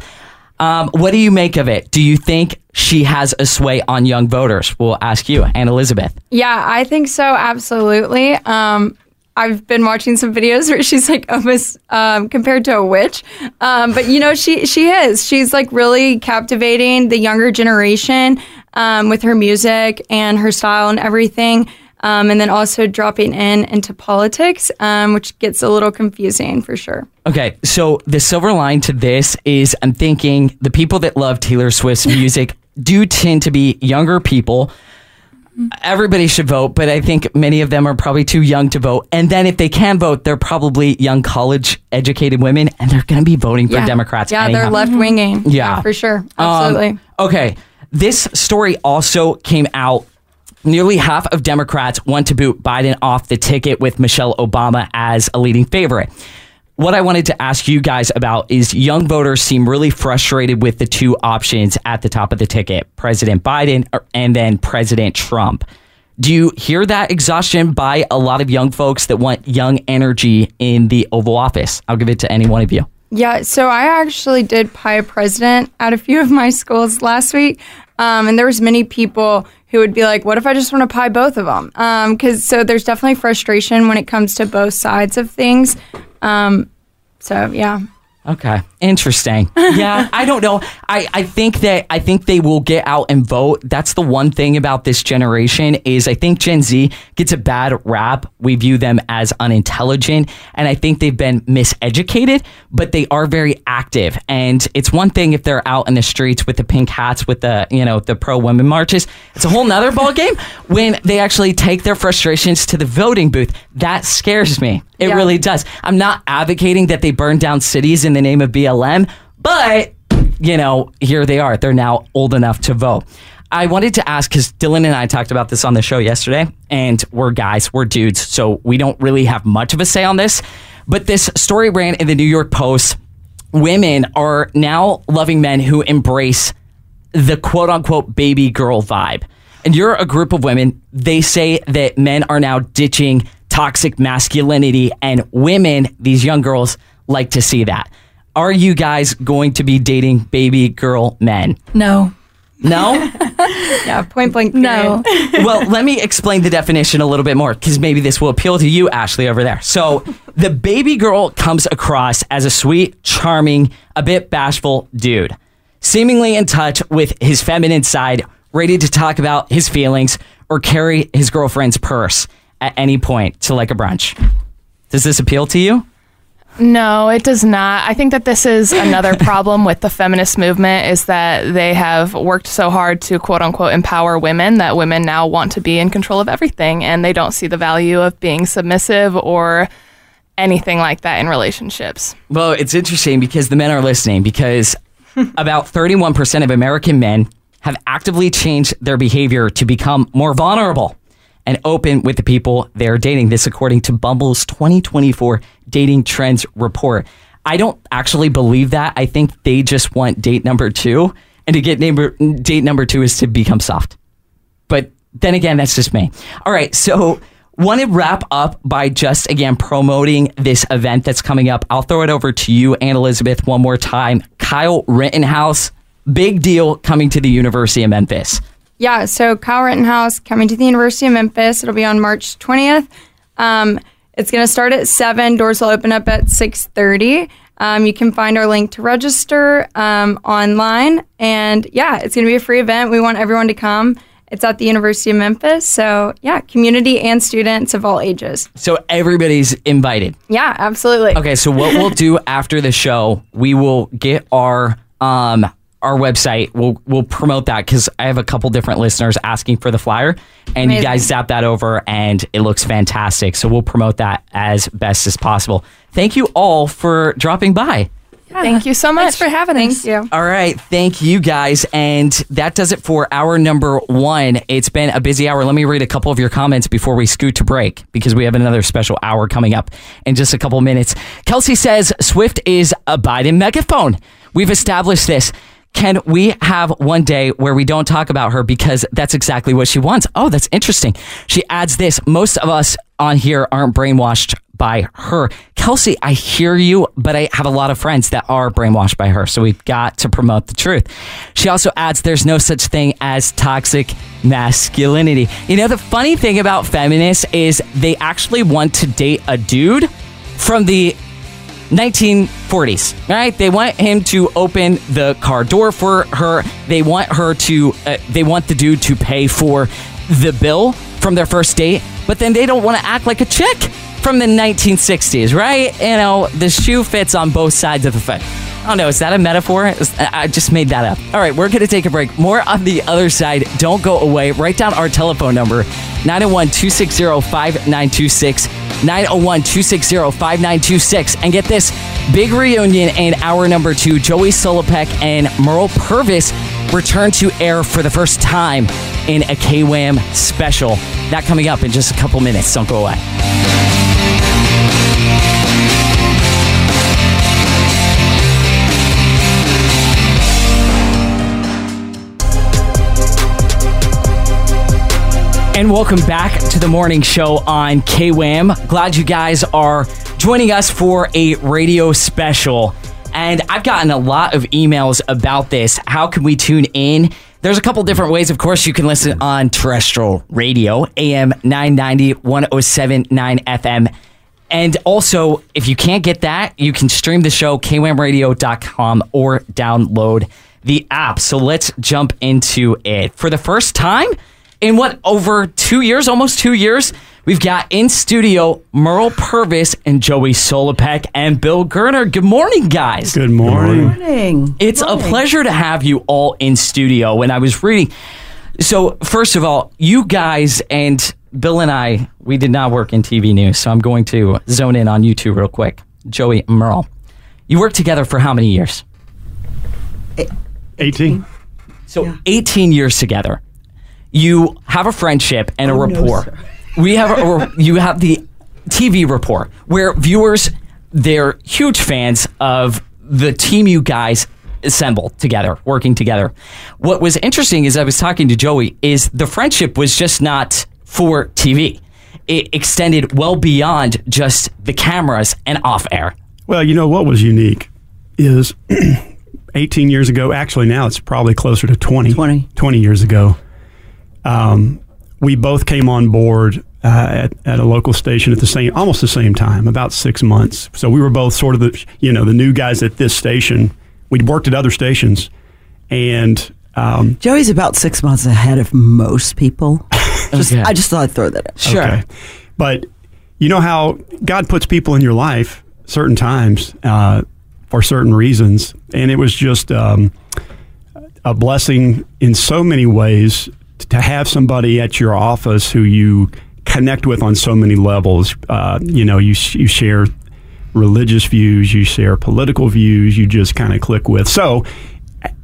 Um, what do you make of it? Do you think she has a sway on young voters? We'll ask you, Anne Elizabeth. Yeah, I think so. Absolutely. Um, I've been watching some videos where she's like almost um, compared to a witch, um, but you know she she is. She's like really captivating the younger generation um, with her music and her style and everything, um, and then also dropping in into politics, um, which gets a little confusing for sure. Okay, so the silver line to this is I'm thinking the people that love Taylor Swift's music do tend to be younger people. Everybody should vote, but I think many of them are probably too young to vote. And then if they can vote, they're probably young college educated women and they're going to be voting for yeah. Democrats. Yeah, anyhow. they're left winging. Yeah. for sure. Um, Absolutely. okay. This story also came out. Nearly half of Democrats want to boot Biden off the ticket with Michelle Obama as a leading favorite. What I wanted to ask you guys about is young voters seem really frustrated with the two options at the top of the ticket President Biden and then President Trump. Do you hear that exhaustion by a lot of young folks that want young energy in the Oval Office? I'll give it to any one of you. Yeah, so I actually did pie a president at a few of my schools last week, um, and there was many people who would be like, "What if I just want to pie both of them?" Because so there's definitely frustration when it comes to both sides of things. Um, so yeah, Okay. Interesting. Yeah, I don't know. I, I think that I think they will get out and vote. That's the one thing about this generation is I think Gen Z gets a bad rap. We view them as unintelligent and I think they've been miseducated, but they are very active. And it's one thing if they're out in the streets with the pink hats with the, you know, the pro women marches. It's a whole nother ball game when they actually take their frustrations to the voting booth. That scares me. It Yeah. really does. I'm not advocating that they burn down cities in the name of BLM, but you know, here they are. They're now old enough to vote. I wanted to ask because Dylan and I talked about this on the show yesterday, and we're guys, we're dudes, so we don't really have much of a say on this. But this story ran in the New York Post. Women are now loving men who embrace the quote unquote baby girl vibe. And you're a group of women, they say that men are now ditching toxic masculinity, and women, these young girls, like to see that. Are you guys going to be dating baby girl men? No. No? yeah, point blank. No. well, let me explain the definition a little bit more because maybe this will appeal to you, Ashley, over there. So, the baby girl comes across as a sweet, charming, a bit bashful dude. seemingly in touch with his feminine side, ready to talk about his feelings or carry his girlfriend's purse at any point to like a brunch. Does this appeal to you? No, it does not. I think that this is another problem with the feminist movement is that they have worked so hard to quote unquote empower women that women now want to be in control of everything and they don't see the value of being submissive or anything like that in relationships. Well, it's interesting because the men are listening because about 31% of American men have actively changed their behavior to become more vulnerable and open with the people they're dating. This, according to Bumble's 2024 Dating Trends Report. I don't actually believe that. I think they just want date number two. And to get number, date number two is to become soft. But then again, that's just me. All right. So, want to wrap up by just again promoting this event that's coming up. I'll throw it over to you, Ann Elizabeth, one more time. Kyle Rittenhouse, big deal coming to the University of Memphis. Yeah, so Kyle Rittenhouse coming to the University of Memphis. It'll be on March 20th. Um, it's going to start at 7. Doors will open up at 6.30. Um, you can find our link to register um, online. And yeah, it's going to be a free event. We want everyone to come. It's at the University of Memphis. So yeah, community and students of all ages. So everybody's invited. Yeah, absolutely. Okay, so what we'll do after the show, we will get our um our website. We'll we'll promote that because I have a couple different listeners asking for the flyer, and you guys zap that over, and it looks fantastic. So we'll promote that as best as possible. Thank you all for dropping by. Thank you so much. Thanks for having us. Thank you. All right, thank you guys, and that does it for hour number one. It's been a busy hour. Let me read a couple of your comments before we scoot to break because we have another special hour coming up in just a couple minutes. Kelsey says Swift is a Biden megaphone. We've established this. Can we have one day where we don't talk about her because that's exactly what she wants? Oh, that's interesting. She adds this most of us on here aren't brainwashed by her. Kelsey, I hear you, but I have a lot of friends that are brainwashed by her. So we've got to promote the truth. She also adds there's no such thing as toxic masculinity. You know, the funny thing about feminists is they actually want to date a dude from the 1940s, right? They want him to open the car door for her. They want her to, uh, they want the dude to pay for the bill from their first date, but then they don't want to act like a chick from the 1960s, right? You know, the shoe fits on both sides of the foot. Oh, I don't know, is that a metaphor? I I just made that up. All right, we're going to take a break. More on the other side. Don't go away. Write down our telephone number 901 260 5926. 901 260 5926. And get this big reunion in hour number two. Joey Sulipeck and Mearl Purvis return to air for the first time in a KWAM special. That coming up in just a couple minutes. Don't go away. And welcome back to the morning show on KWAM. Glad you guys are joining us for a radio special. And I've gotten a lot of emails about this. How can we tune in? There's a couple different ways. Of course, you can listen on terrestrial radio, AM 990, 1079 FM. And also, if you can't get that, you can stream the show, kwamradio.com, or download the app. So let's jump into it. For the first time in what, over two years, almost two years, we've got in studio Mearl Purvis and Joey Sulipeck and Bill Gerner. Good morning, guys. Good morning. morning. It's a pleasure to have you all in studio. When I was reading, so first of all, you guys and Bill and I, we did not work in TV news, so I'm going to zone in on you two real quick. Joey and Mearl, you worked together for how many years? 18. So 18 years together. You have a friendship and a Oh, no, rapport. sir. we have a, or you have the TV rapport where viewers they're huge fans of the team you guys assemble together, working together. What was interesting is I was talking to Joey is the friendship was just not for TV. It extended well beyond just the cameras and off air. Well, you know what was unique is 18 years ago, actually now it's probably closer to 20, 20, 20 years ago. Um, we both came on board uh, at, at a local station at the same, almost the same time, about six months. So we were both sort of the, you know, the new guys at this station. We'd worked at other stations, and um, Joey's about six months ahead of most people. Just, Okay. I just thought I'd throw that in. Okay. But you know how God puts people in your life certain times uh, for certain reasons, and it was just um, a blessing in so many ways to have somebody at your office who you connect with on so many levels. Uh, you know, you you share religious views, you share political views, you just kind of click with. So,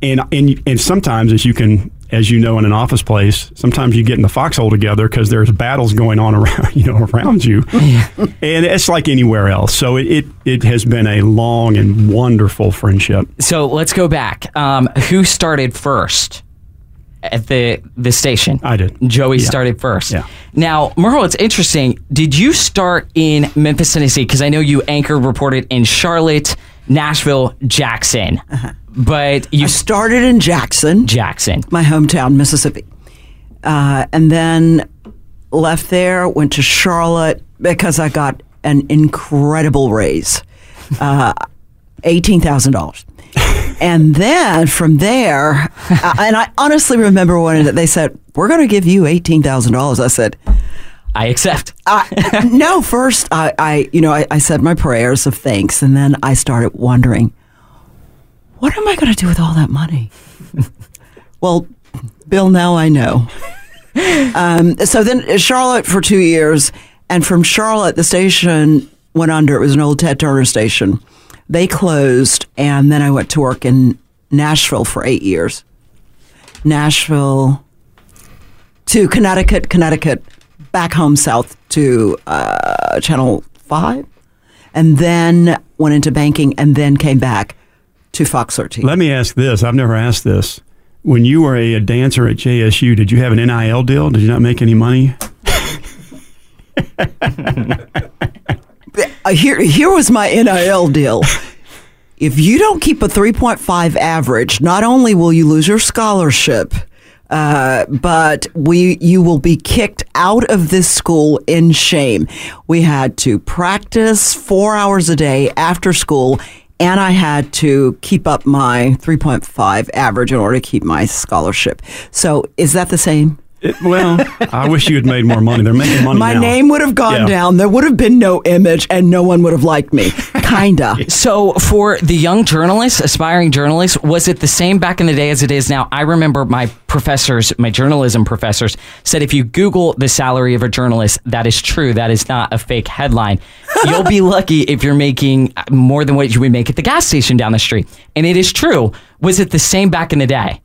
and and and sometimes, as you can, as you know, in an office place, sometimes you get in the foxhole together because there's battles going on around you know around you, and it's like anywhere else. So it, it it has been a long and wonderful friendship. So let's go back. Um, who started first at the the station? I did. Joey Yeah. started first. Yeah. Now, Mearl, it's interesting. Did you start in Memphis, Tennessee? Because I know you anchored, reported in Charlotte, Nashville, Jackson. But you started in Jackson, Jackson, my hometown, Mississippi, uh, and then left there. Went to Charlotte because I got an incredible raise, uh, eighteen thousand dollars. And then from there, uh, and I honestly remember when they said, "We're going to give you eighteen thousand dollars." I said, "I accept." I, no, first I, I you know, I, I said my prayers of thanks, and then I started wondering, what am I going to do with all that money? well, Bill, now I know. um, so then Charlotte for two years, and from Charlotte, the station went under. It was an old Ted Turner station. They closed, and then I went to work in Nashville for eight years. Nashville to Connecticut, Connecticut, back home south to uh, Channel 5, and then went into banking, and then came back to Fox 13. Let me ask this: I've never asked this. When you were a, dancer at JSU, did you have an NIL deal? Did you not make any money? Here, here was my NIL deal. if you don't keep a 3.5 average, not only will you lose your scholarship, uh, but we you will be kicked out of this school in shame. We had to practice four hours a day after school, and I had to keep up my 3.5 average in order to keep my scholarship. So, is that the same? It- well, I wish you had made more money. They're making money My now. name would have gone Yeah. down. There would have been no image, and no one would have liked me. Kinda. So, for the young journalists, aspiring journalists, was it the same back in the day as it is now? I remember my professors, my journalism professors, said if you Google the salary of a journalist, that is true. That is not a fake headline. You'll be lucky if you're making more than what you would make at the gas station down the street. And it is true. Was it the same back in the day?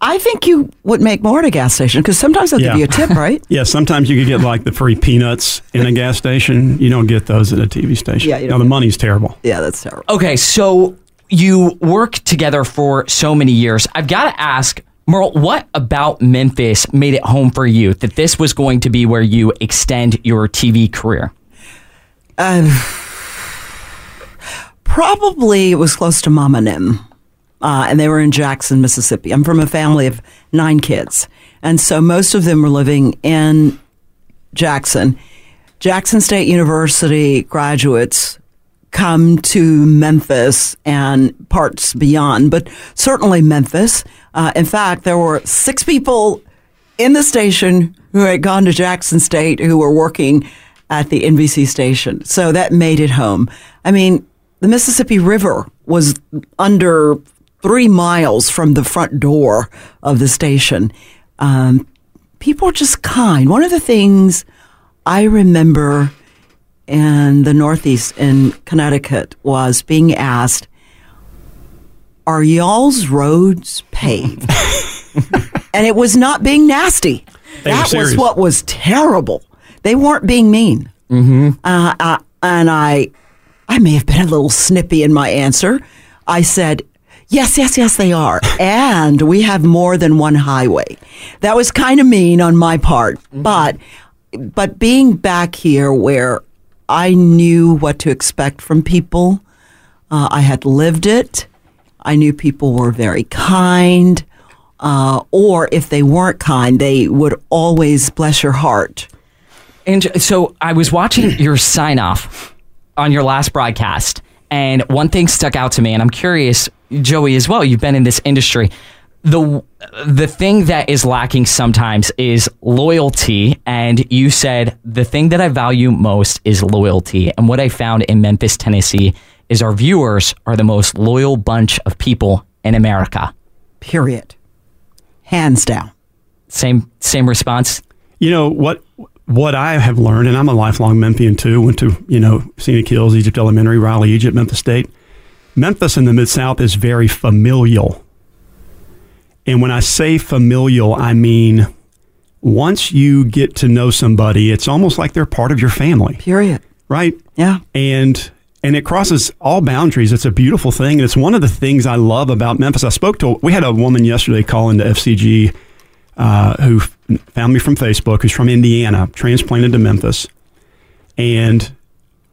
I think you would make more at a gas station because sometimes they'll give you a tip, right? Yeah, sometimes you could get like the free peanuts in a gas station. You don't get those at a TV station. Yeah, you no, the money's terrible. Yeah, that's terrible. Okay, so you work together for so many years. I've got to ask, Mearl, what about Memphis made it home for you? That this was going to be where you extend your TV career? Um, probably it was close to Mama Nim. Uh, and they were in Jackson, Mississippi. I'm from a family of nine kids. And so most of them were living in Jackson. Jackson State University graduates come to Memphis and parts beyond, but certainly Memphis. Uh, in fact, there were six people in the station who had gone to Jackson State who were working at the NBC station. So that made it home. I mean, the Mississippi River was under three miles from the front door of the station. Um, people are just kind. One of the things I remember in the Northeast in Connecticut was being asked, Are y'all's roads paved? and it was not being nasty. They that was what was terrible. They weren't being mean. Mm-hmm. Uh, uh, and I, I may have been a little snippy in my answer. I said, "Yes, yes, yes, they are." and we have more than one highway. That was kind of mean on my part, but but being back here where I knew what to expect from people, uh, I had lived it. I knew people were very kind, uh, or if they weren't kind, they would always bless your heart. And so I was watching your sign off on your last broadcast, and one thing stuck out to me, and I'm curious, Joey, as well. You've been in this industry. the the thing that is lacking sometimes is loyalty and you said the thing that I value most is loyalty and what I found in Memphis Tennessee is our viewers are the most loyal bunch of people in America period hands down same same response You know what? What I have learned, and I'm a lifelong Memphian too. Went to you know Scenic Hills, Egypt Elementary, Raleigh, Egypt, Memphis State. Memphis in the Mid South is very familial, and when I say familial, I mean once you get to know somebody, it's almost like they're part of your family. Period. Right. Yeah. And and it crosses all boundaries. It's a beautiful thing, and it's one of the things I love about Memphis. I spoke to we had a woman yesterday call into FCG uh, who f- found me from Facebook, who's from Indiana, transplanted to Memphis, and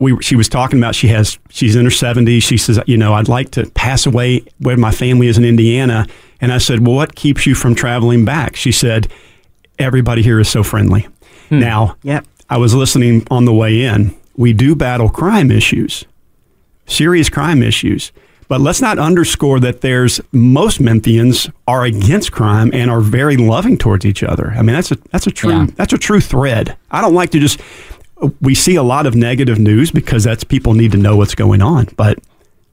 we she was talking about she has she's in her 70s. She says, you know, I'd like to pass away where my family is in Indiana, and I said, well, what keeps you from traveling back? She said, everybody here is so friendly. Hmm. Now, yep. I was listening on the way in. We do battle crime issues, serious crime issues. But let's not underscore that there's most Memphians are against crime and are very loving towards each other. I mean, that's a that's a true Yeah. that's a true thread. I don't like to just we see a lot of negative news because that's people need to know what's going on. But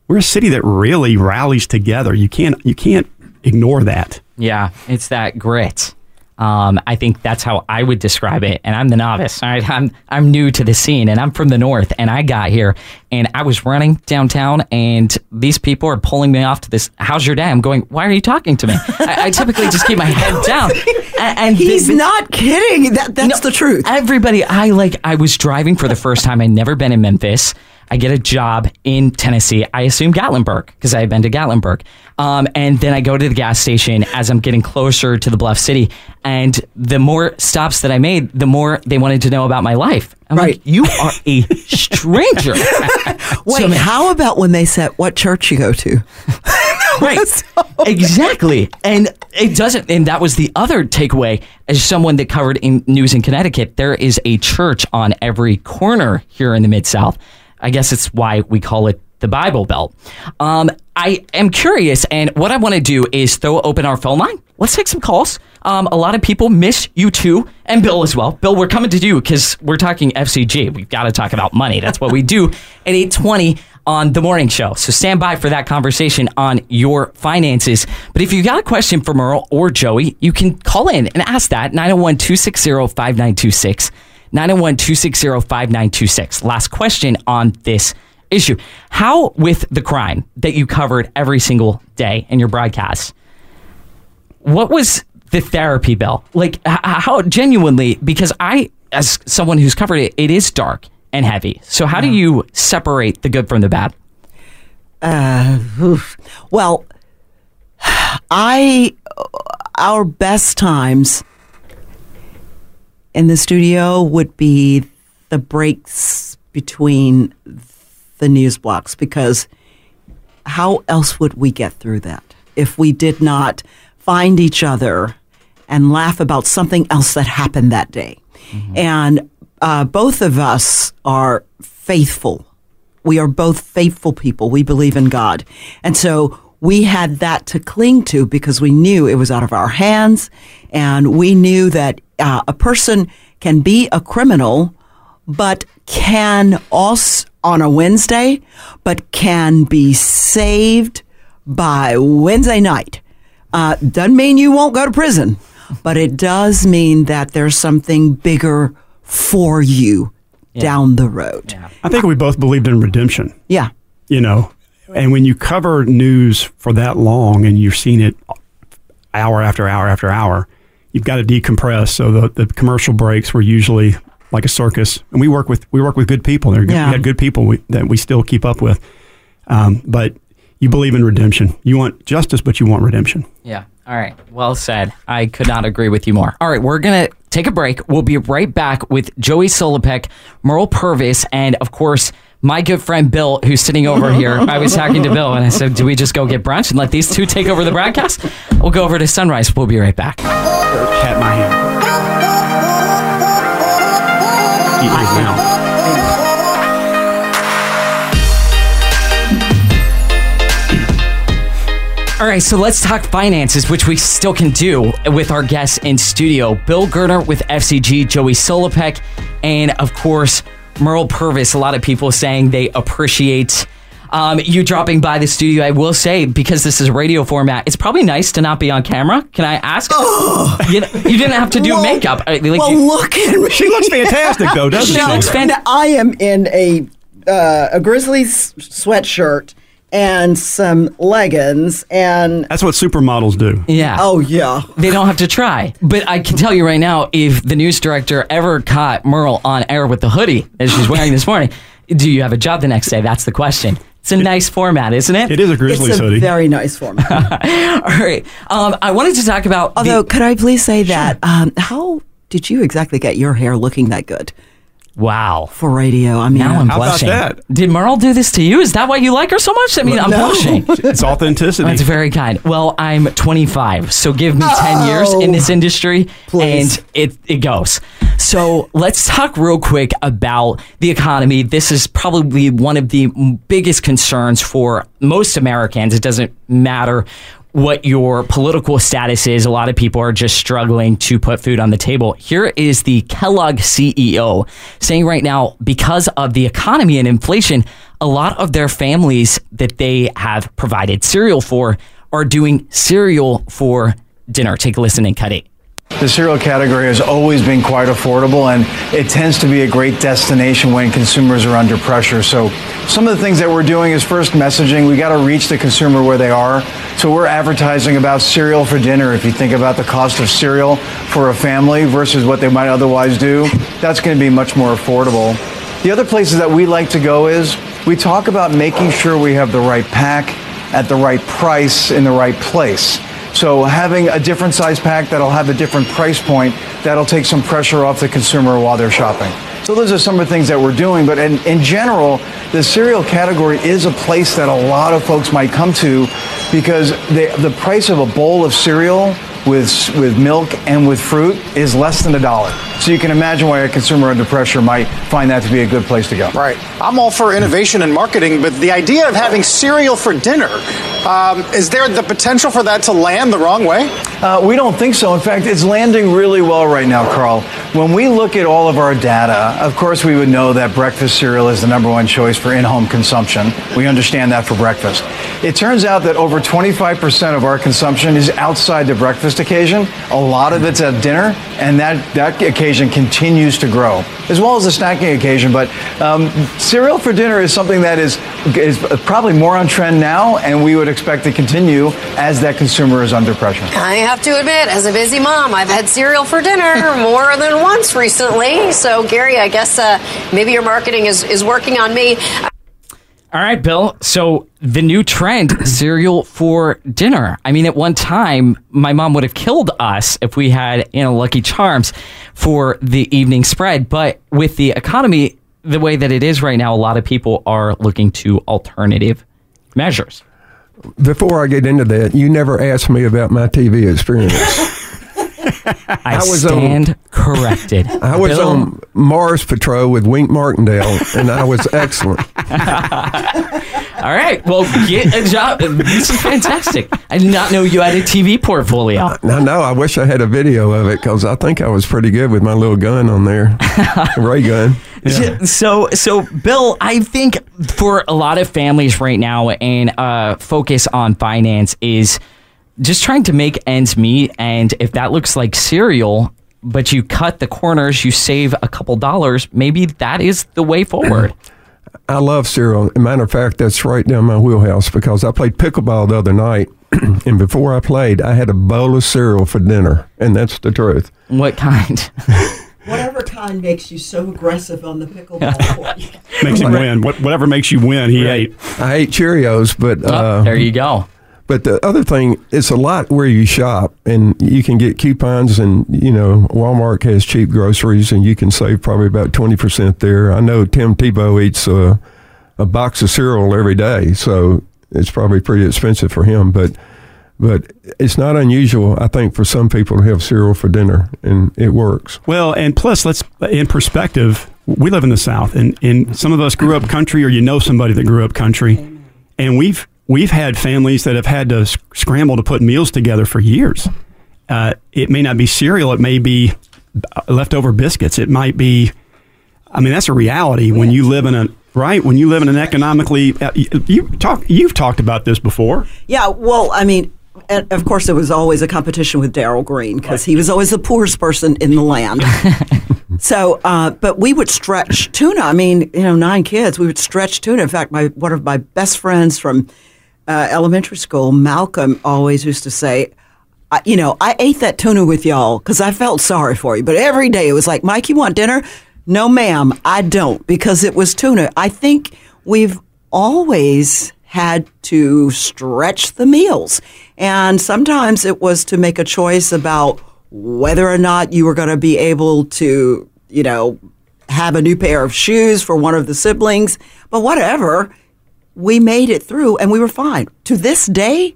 we're a city that really rallies together. You can't you can't ignore that. Yeah, it's that grit. Um, I think that's how I would describe it. And I'm the novice. All right, I'm I'm new to the scene, and I'm from the north. And I got here, and I was running downtown, and these people are pulling me off to this. How's your day? I'm going. Why are you talking to me? I, I typically just keep my head down. And, and He's not kidding. That that's the truth. Everybody, I like. I was driving for the first time. I'd never been in Memphis. I get a job in Tennessee. I assume Gatlinburg because I had been to Gatlinburg. Um, and then I go to the gas station as I'm getting closer to the Bluff City. And the more stops that I made, the more they wanted to know about my life. I'm like, you are a stranger. Wait, how about when they said what church you go to? right exactly and it doesn't and that was the other takeaway as someone that covered in news in connecticut there is a church on every corner here in the mid-south i guess it's why we call it the bible belt um, i am curious and what i want to do is throw open our phone line let's take some calls um, a lot of people miss you too and bill as well bill we're coming to you because we're talking fcg we've got to talk about money that's what we do at 820 on the morning show. So stand by for that conversation on your finances. But if you got a question for Mearl or Joey, you can call in and ask that 901 260 5926. 901 260 5926. Last question on this issue. How, with the crime that you covered every single day in your broadcast, what was the therapy bill? Like, how genuinely, because I, as someone who's covered it, it is dark and heavy. So, how do you separate the good from the bad? Uh, oof. well, I our best times in the studio would be the breaks between the news blocks because how else would we get through that if we did not find each other and laugh about something else that happened that day? And uh, both of us are faithful. We are both faithful people. We believe in God. And so we had that to cling to because we knew it was out of our hands. And we knew that uh, a person can be a criminal, but can also, on a Wednesday, but can be saved by Wednesday night. Uh, doesn't mean you won't go to prison, but it does mean that there's something bigger for you down the road. I think we both believed in redemption. Yeah. You know, and when you cover news for that long and you're seeing it hour after hour after hour, you've got to decompress. So the, the commercial breaks were usually like a circus, and we work with we work with good people. They're good, Yeah. We had good people we, that we still keep up with. Um, but you believe in redemption. You want justice, but you want redemption. Yeah. All right. Well said. I could not agree with you more. All right. We're going to take a break. We'll be right back with Joey Sulipeck, Mearl Purvis, and of course, my good friend Bill, who's sitting over here. I was talking to Bill and I said, Do we just go get brunch and let these two take over the broadcast? We'll go over to Sunrise. We'll be right back. Pat my hand. He is now. All right, so let's talk finances, which we still can do with our guests in studio Bill Gerner with FCG, Joey Sulipeck, and of course, Mearl Purvis. A lot of people saying they appreciate um, you dropping by the studio. I will say, because this is radio format, it's probably nice to not be on camera. Can I ask? you, know, you didn't have to do Well- makeup. I- like well, you- look at me. She looks fantastic, though, doesn't She she? looks fan- I am in a uh, a Grizzlies sweatshirt and some leggings and That's what supermodels do. Yeah. Oh yeah. They don't have to try. But I can tell you right now, if the news director ever caught Mearl on air with the hoodie that she's wearing this morning, do you have a job the next day? That's the question. It's a nice format, isn't it? It is a it's a very nice format. All right. Um, I wanted to talk about. the- Although, Could I please say that? Um, how did you exactly get your hair looking that good wow. for radio? I mean, Now I'm uh, How about blushing. that? Did Mearl do this to you? Is that why you like her so much? I mean, I'm No. blushing. It's authenticity. That's very kind. Well, I'm 25, so give me 10 Oh. years in this industry, Please. and it it goes. So let's talk real quick about the economy. This is probably one of the biggest concerns for most Americans. It doesn't matter what your political status is. A lot of people are just struggling to put food on the table. Here is the Kellogg CEO saying right now, because of the economy and inflation, a lot of their families that they have provided cereal for are doing cereal for dinner. Take a listen and cut it. The cereal category has always been quite affordable and it tends to be a great destination when consumers are under pressure. So some of the things that we're doing is first messaging. We got to reach the consumer where they are. So we're advertising about cereal for dinner. If you think about the cost of cereal for a family versus what they might otherwise do, that's going to be much more affordable. The other places that we like to go is we talk about making sure we have the right pack at the right price in the right place. So having a different size pack that'll have a different price point, that'll take some pressure off the consumer while they're shopping. So those are some of the things that we're doing. But in, in general, the cereal category is a place that a lot of folks might come to because the, the price of a bowl of cereal with, with milk and with fruit is less than a dollar. So you can imagine why a consumer under pressure might find that to be a good place to go. Right. I'm all for innovation and marketing, but the idea of having cereal for dinner, um, is there the potential for that to land the wrong way? Uh, we don't think so. In fact, it's landing really well right now, Carl. When we look at all of our data, of course, we would know that breakfast cereal is the number one choice for in home consumption. We understand that for breakfast. It turns out that over 25% of our consumption is outside the breakfast occasion. A lot of it's at dinner, and that, that occasion continues to grow, as well as the snacking occasion. But um, cereal for dinner is something that is, is probably more on trend now, and we would expect to continue as that consumer is under pressure. I have to admit, as a busy mom, I've had cereal for dinner more than once recently. So, Gary, I guess uh, maybe your marketing is, is working on me. All right, Bill. So the new trend, cereal for dinner. I mean, at one time, my mom would have killed us if we had, you know, Lucky Charms for the evening spread. But with the economy the way that it is right now, a lot of people are looking to alternative measures. Before I get into that, you never asked me about my TV experience. I, was stand on- corrected. I was Bill, on Mars Patrol with Wink Martindale, and I was excellent. All right. Well, get a job. This is fantastic. I did not know you had a TV portfolio. I know. I wish I had a video of it because I think I was pretty good with my little gun on there, ray gun. So, so Bill, I think for a lot of families right now, and uh, focus on finance is just trying to make ends meet. And if that looks like cereal, but you cut the corners, you save a couple dollars. Maybe that is the way forward. I love cereal. As a matter of fact, that's right down my wheelhouse because I played pickleball the other night, and before I played, I had a bowl of cereal for dinner, and that's the truth. What kind? Whatever kind makes you so aggressive on the pickleball court. Makes him win. What, whatever makes you win, he ate. I ate Cheerios, but uh, there you go. But the other thing, it's a lot where you shop, and you can get coupons, and you know Walmart has cheap groceries, and you can save probably about twenty percent there. I know Tim Tebow eats a, a box of cereal every day, so it's probably pretty expensive for him. But but it's not unusual, I think, for some people to have cereal for dinner, and it works. Well, and plus, let's in perspective. We live in the South, and, and some of us grew up country, or you know somebody that grew up country, and we've we've had families that have had to sc- scramble to put meals together for years. Uh, it may not be cereal, it may be uh, leftover biscuits, it might be. I mean, that's a reality when you live in a right when you live in an economically. Uh, you, you talk. You've talked about this before. Yeah, well, I mean, and of course, there was always a competition with Daryl Green because he was always the poorest person in the land. so, uh, but we would stretch tuna. I mean, you know, nine kids, we would stretch tuna. In fact, my one of my best friends from uh, elementary school, Malcolm, always used to say. I, you know, I ate that tuna with y'all because I felt sorry for you. But every day it was like, Mike, you want dinner? No, ma'am, I don't because it was tuna. I think we've always had to stretch the meals. And sometimes it was to make a choice about whether or not you were going to be able to, you know, have a new pair of shoes for one of the siblings. But whatever, we made it through and we were fine. To this day,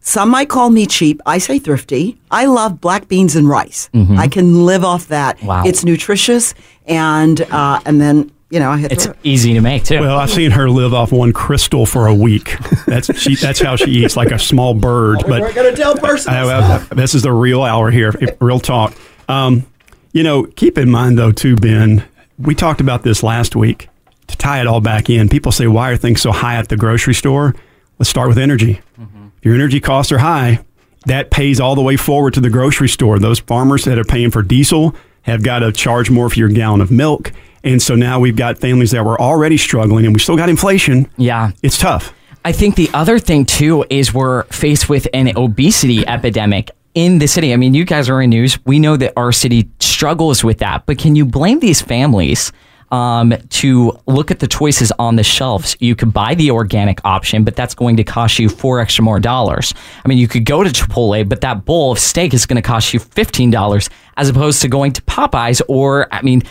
some might call me cheap. I say thrifty. I love black beans and rice. Mhm. I can live off that. Wow. It's nutritious, and uh, and then you know I hit It's the- easy to make too. Well, I've seen her live off one Krystal for a week. That's she. That's how she eats, like a small bird. Oh, We but weren't going to tell person. I- I- this is the real hour here, real talk. Um, you know, keep in mind though, too, Ben. We talked about this last week. To tie it all back in, people say, "Why are things so high at the grocery store?" Let's start with energy. Mm-hmm. If your energy costs are high, that pays all the way forward to the grocery store. Those farmers that are paying for diesel have got to charge more for your gallon of milk. And so now we've got families that were already struggling and we still got inflation. Yeah. It's tough. I think the other thing too is we're faced with an obesity epidemic in the city. I mean, you guys are in news. We know that our city struggles with that, but can you blame these families? Um, to look at the choices on the shelves, you could buy the organic option, but that's going to cost you four extra more dollars. I mean, you could go to Chipotle, but that bowl of steak is going to cost you fifteen dollars, as opposed to going to Popeyes or, I mean,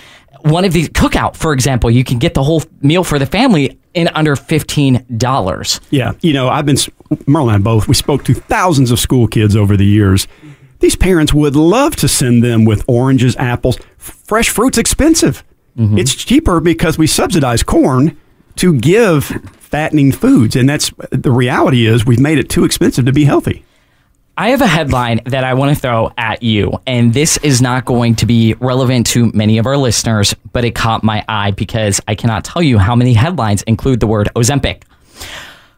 one of the cookout, for example. You can get the whole meal for the family in under fifteen dollars. Yeah, you know, I've been Mearl and I both. We spoke to thousands of school kids over the years. These parents would love to send them with oranges, apples. Fresh fruit's expensive. Mm-hmm. It's cheaper because we subsidize corn to give fattening foods, and that's the reality. Is we've made it too expensive to be healthy. I have a headline that I want to throw at you, and this is not going to be relevant to many of our listeners, but it caught my eye because I cannot tell you how many headlines include the word Ozempic.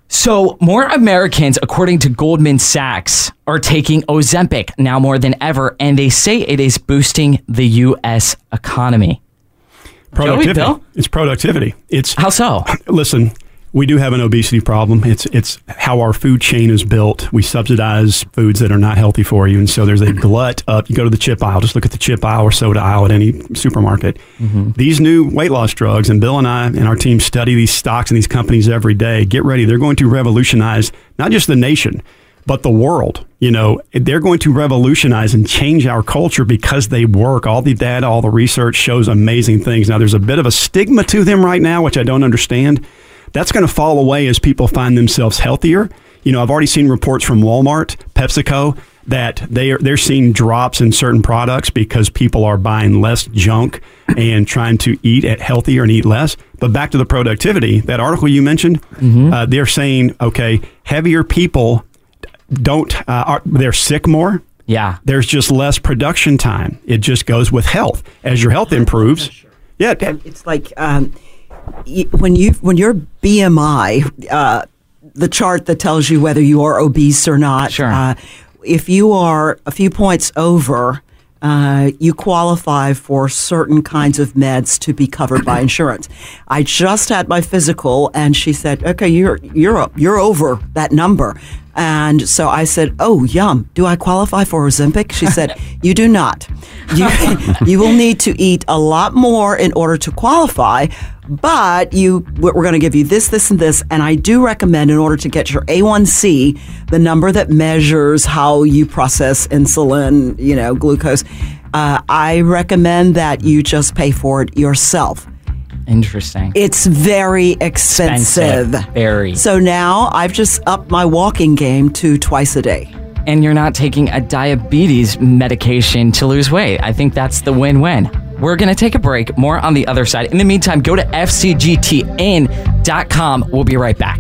So, more Americans, according to Goldman Sachs, are taking Ozempic now more than ever, and they say it is boosting the U.S. economy. Productivity. Bill? It's productivity. It's how so? Listen, we do have an obesity problem. It's it's how our food chain is built. We subsidize foods that are not healthy for you, and so there's a glut up. You go to the chip aisle. Just look at the chip aisle or soda aisle at any supermarket. Mm-hmm. These new weight loss drugs, and Bill and I and our team study these stocks and these companies every day. Get ready; they're going to revolutionize not just the nation, but the world. You know, they're going to revolutionize and change our culture because they work. All the data, all the research shows amazing things. Now, there's a bit of a stigma to them right now, which I don't understand. That's going to fall away as people find themselves healthier. You know, I've already seen reports from Walmart, PepsiCo, that they are they're seeing drops in certain products because people are buying less junk and trying to eat at healthier and eat less. But back to the productivity, that article you mentioned, uh, they're saying okay, heavier people don't uh, are, they're sick more. Yeah, there's just less production time. It just goes with health as your health improves. Yeah, it's like um, y- when you when your BMI, uh, the chart that tells you whether you are obese or not. Sure. Uh, if you are a few points over, uh, you qualify for certain kinds of meds to be covered by insurance. I just had my physical, and she said, "Okay, you're you're you're over that number." And so I said, "Oh, yum! Do I qualify for Ozempic?" She said, "You do not. You you will need to eat a lot more in order to qualify." But you, we're going to give you this, this, and this, and I do recommend, in order to get your A1C, the number that measures how you process insulin, you know, glucose. Uh, I recommend that you just pay for it yourself. Interesting. It's very expensive. expensive. Very. So now I've just upped my walking game to twice a day. And you're not taking a diabetes medication to lose weight. I think that's the win win. We're going to take a break. More on the other side. In the meantime, go to fcgtn.com. We'll be right back.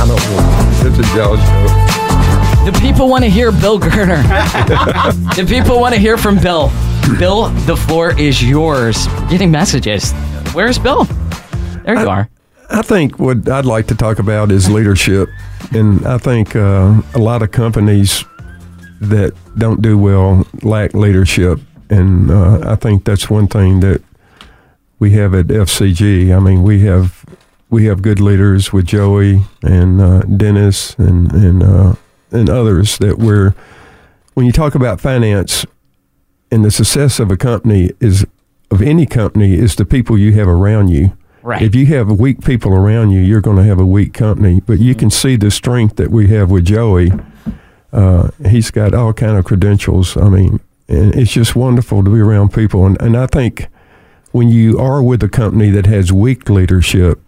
I'm a. It's a show. The people want to hear Bill Gerner. the people want to hear from Bill. Bill, the floor is yours. Getting messages. Where's Bill? There you are. I think what I'd like to talk about is leadership. And I think uh, a lot of companies that don't do well lack leadership. And uh, I think that's one thing that we have at FCG. I mean, we have we have good leaders with Joey and uh, Dennis and and uh, and others that we're. When you talk about finance, and the success of a company is of any company is the people you have around you. Right. If you have weak people around you, you're going to have a weak company. But you can see the strength that we have with Joey. Uh, he's got all kind of credentials. I mean, and it's just wonderful to be around people. And, and I think when you are with a company that has weak leadership,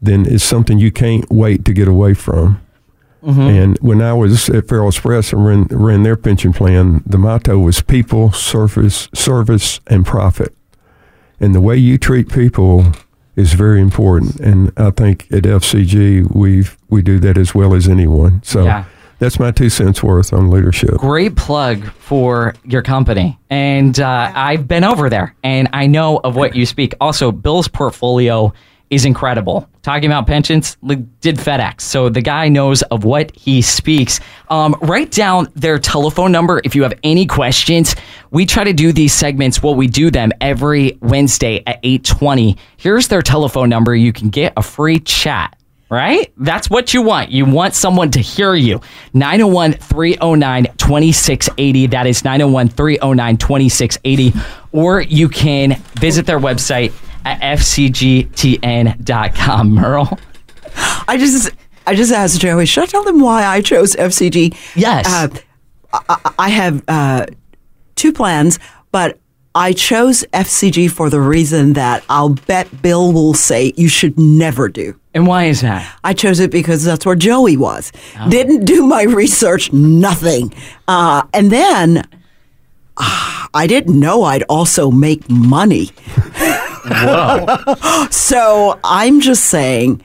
then it's something you can't wait to get away from. Mm-hmm. And when I was at Federal Express and ran, ran their pension plan, the motto was people, service, service, and profit. And the way you treat people is very important. And I think at FCG we we do that as well as anyone. So Yeah. that's my two cents worth on leadership. Great plug for your company. And uh, I've been over there and I know of what you speak. Also, Bill's portfolio is incredible. Talking about pensions, did FedEx. So the guy knows of what he speaks. Um, write down their telephone number if you have any questions. We try to do these segments. Well, we do them every Wednesday at 820. Here's their telephone number. You can get a free chat right? That's what you want. You want someone to hear you. 901 309 2680. That is 901 309 2680. Or you can visit their website at fcgtn.com. Mearl? I just I just asked Joey, should I tell them why I chose FCG? Yes. Uh, I, I have uh, two plans, but I chose FCG for the reason that I'll bet Bill will say you should never do. And why is that? I chose it because that's where Joey was. Didn't do my research, nothing. Uh, and then ah, I didn't know I'd also make money. so I'm just saying,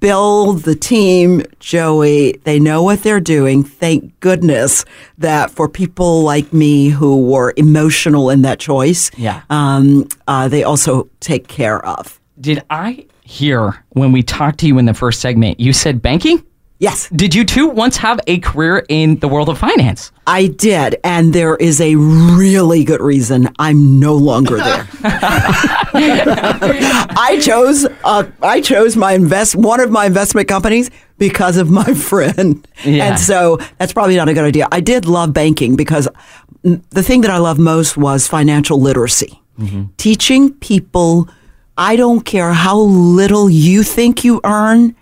Bill, the team, Joey, they know what they're doing. Thank goodness that for people like me who were emotional in that choice, Yeah. um, uh, they also take care of. Did I hear when we talked to you in the first segment, you said banking? Yes. Did you too once have a career in the world of finance? I did, and there is a really good reason I'm no longer there. I chose uh, I chose my invest one of my investment companies because of my friend, Yeah. and so that's probably not a good idea. I did love banking because the thing that I loved most was financial literacy, teaching people. I don't care how little you think you earn.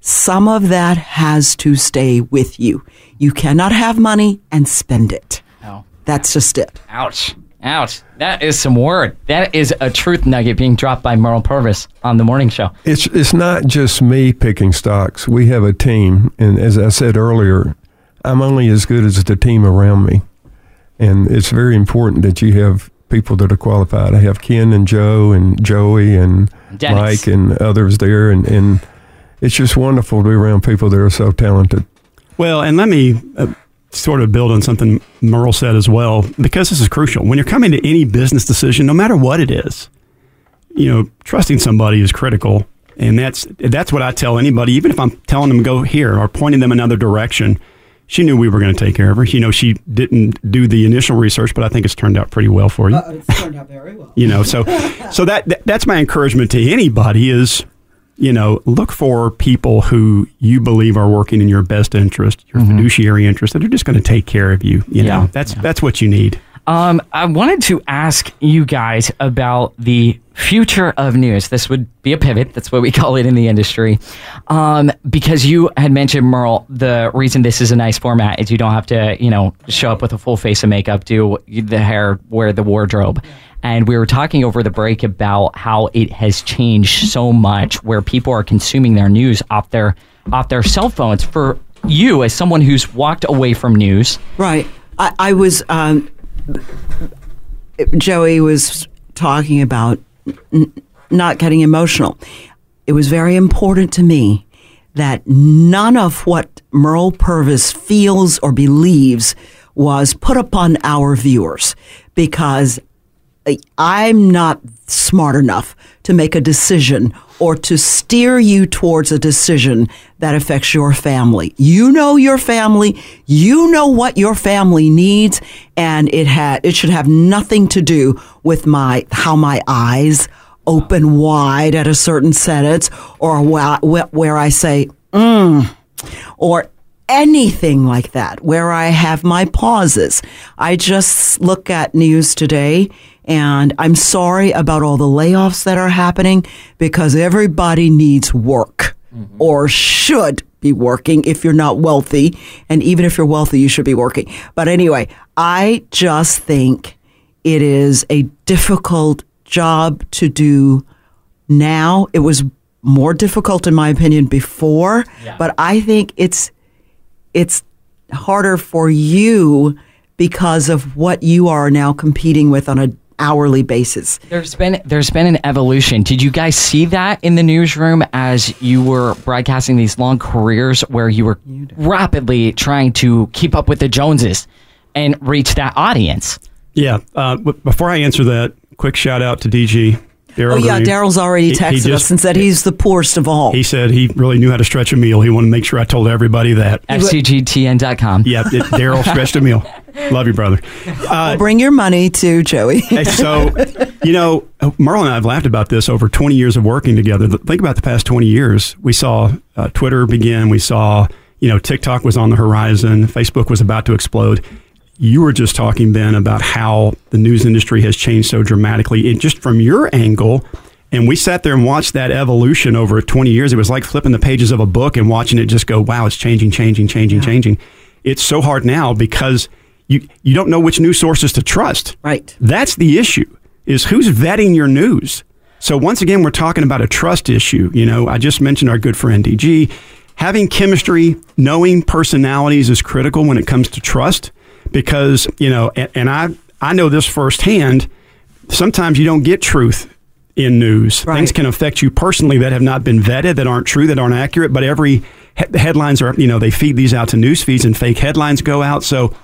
Some of that has to stay with you. You cannot have money and spend it. No. That's just it. Ouch. Ouch. That is some word. That is a truth nugget being dropped by Mearl Purvis on the morning show. It's it's not just me picking stocks. We have a team, and as I said earlier, I'm only as good as the team around me, and it's very important that you have people that are qualified. I have Ken and Joe and Joey and Dennis. Mike and others there, and and it's just wonderful to be around people that are so talented. Well, and let me uh, sort of build on something Mearl said as well, because this is crucial. When you're coming to any business decision, no matter what it is, you know, trusting somebody is critical. And that's that's what I tell anybody, even if I'm telling them to go here or pointing them another direction. She knew we were going to take care of her. You know, she didn't do the initial research, but I think it's turned out pretty well for you. it's turned out very well. you know so so that, that that's my encouragement to anybody is you know look for people who you believe are working in your best interest your fiduciary interest that are just going to take care of you you Yeah. know that's that's what you need Um, I wanted to ask you guys about the future of news. This would be a pivot. That's what we call it in the industry. Um, because you had mentioned, Mearl, the reason this is a nice format is you don't have to, you know, show up with a full face of makeup, do the hair, wear the wardrobe. And we were talking over the break about how it has changed so much where people are consuming their news off their off their cell phones. For you, as someone who's walked away from news, Right. I, I was, um, Joey was talking about n- not getting emotional. It was very important to me that none of what Mearl Purvis feels or believes was put upon our viewers because I'm not smart enough to make a decision or to steer you towards a decision that affects your family. You know your family, you know what your family needs, and it had it should have nothing to do with my how my eyes open wide at a certain sentence or where, I say mm or anything like that where I have my pauses. I just look at news today and I'm sorry about all the layoffs that are happening because everybody needs work mm-hmm. or should be working if you're not wealthy. And even if you're wealthy, you should be working. But anyway, I just think it is a difficult job to do now. It was more difficult, in my opinion, before, but I think it's it's harder for you because of what you are now competing with on a hourly basis. There's been there's been an evolution. Did you guys see that in the newsroom as you were broadcasting these long careers where you were rapidly trying to keep up with the Joneses and reach that audience? Yeah. Uh, b- before I answer that, quick shout out to DG. Daryl Oh yeah, Green. Daryl's already He- he texted just- us and said he's the poorest of all. He said he really knew how to stretch a meal. He wanted to make sure I told everybody that. FCGTN.com. Yeah, it- Daryl stretched a meal. Love you, brother. Uh, Bring your money to Joey. so, you know, Mearl and I have laughed about this over 20 years of working together. Think about the past 20 years. We saw uh, Twitter begin. We saw, you know, TikTok was on the horizon. Facebook was about to explode. You were just talking then about how the news industry has changed so dramatically. And just from your angle, and we sat there and watched that evolution over 20 years. It was like flipping the pages of a book and watching it just go, wow, it's changing, changing, changing, changing. It's so hard now because you, you don't know which news sources to trust. Right. That's the issue is who's vetting your news. So once again, we're talking about a trust issue. You know, I just mentioned our good friend DG. Having chemistry, knowing personalities is critical when it comes to trust because, you know, and, and I, I know this firsthand. Sometimes you don't get truth in news. Things can affect you personally that have not been vetted, that aren't true, that aren't accurate. But every he- headlines are, you know, they feed these out to news feeds and fake headlines go out. So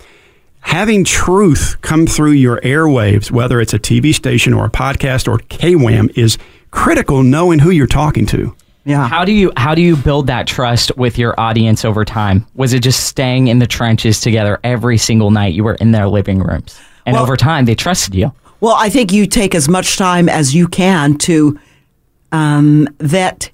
having truth come through your airwaves, whether it's a TV station or a podcast or KWAM, is critical. Knowing who you're talking to. Yeah. How do you how do you build that trust with your audience over time? Was it just staying in the trenches together every single night? You were in their living rooms, and Well- over time they trusted you. Well, I think you take as much time as you can to um, vet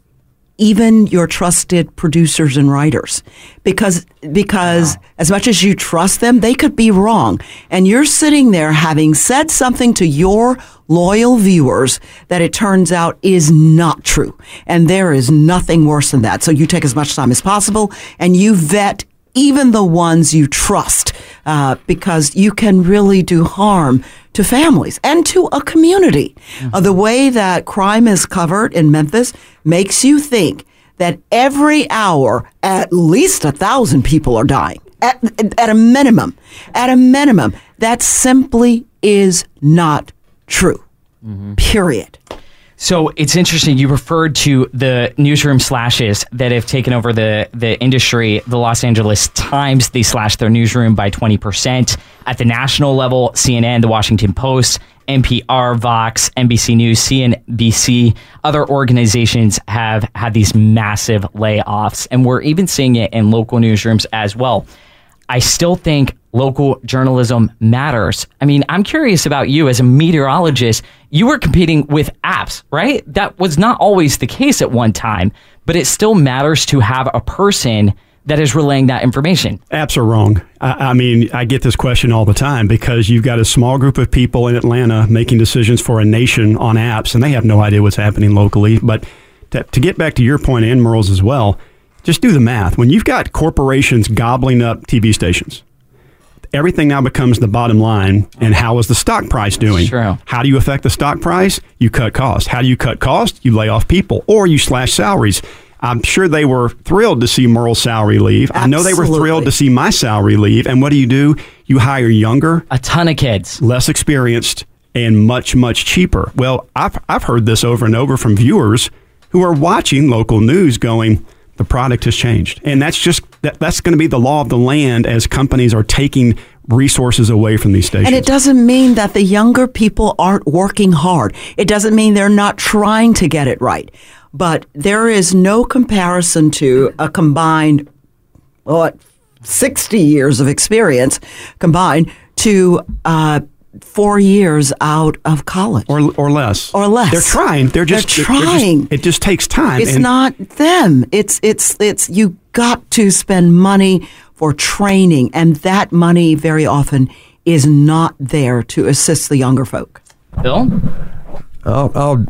even your trusted producers and writers, because because as much as you trust them, they could be wrong, and you're sitting there having said something to your loyal viewers that it turns out is not true, and there is nothing worse than that. So you take as much time as possible, and you vet even the ones you trust, uh, because you can really do harm to families and to a community. Uh, the way that crime is covered in Memphis makes you think that every hour, at least a thousand people are dying. At, at a minimum, at a minimum, that simply is not true. Mm-hmm. Period. So it's interesting. You referred to the newsroom slashes that have taken over the, the industry. The Los Angeles Times, they slashed their newsroom by 20%. At the national level, CNN, The Washington Post, NPR, Vox, NBC News, CNBC, other organizations have had these massive layoffs. And we're even seeing it in local newsrooms as well. I still think local journalism matters. I mean, I'm curious about you as a meteorologist. You were competing with apps, right? That was not always the case at one time, but it still matters to have a person that is relaying that information. Apps are wrong. I, I mean, I get this question all the time because you've got a small group of people in Atlanta making decisions for a nation on apps, and they have no idea what's happening locally. But to, to get back to your point and Mearl's as well, just do the math. When you've got corporations gobbling up TV stations, everything now becomes the bottom line. And how is the stock price doing? True. How do you affect the stock price? You cut costs. How do you cut costs? You lay off people or you slash salaries. I'm sure they were thrilled to see Mearl's salary leave. I know they were thrilled to see my salary leave. And what do you do? You hire younger, a ton of kids, less experienced, and much, much cheaper. Well, I've, I've heard this over and over from viewers who are watching local news going, the product has changed, and that's just that, that's going to be the law of the land as companies are taking resources away from these stations. And it doesn't mean that the younger people aren't working hard. It doesn't mean they're not trying to get it right. But there is no comparison to a combined, what, 60 years of experience combined to uh, four years out of college. or or less, Or less. They're trying. They're just They're they're just- trying. it just takes time. It's and- not them. It's it's it's you got to spend money for training, and that money very often is not there to assist the younger folk. Bill? I'll, I'll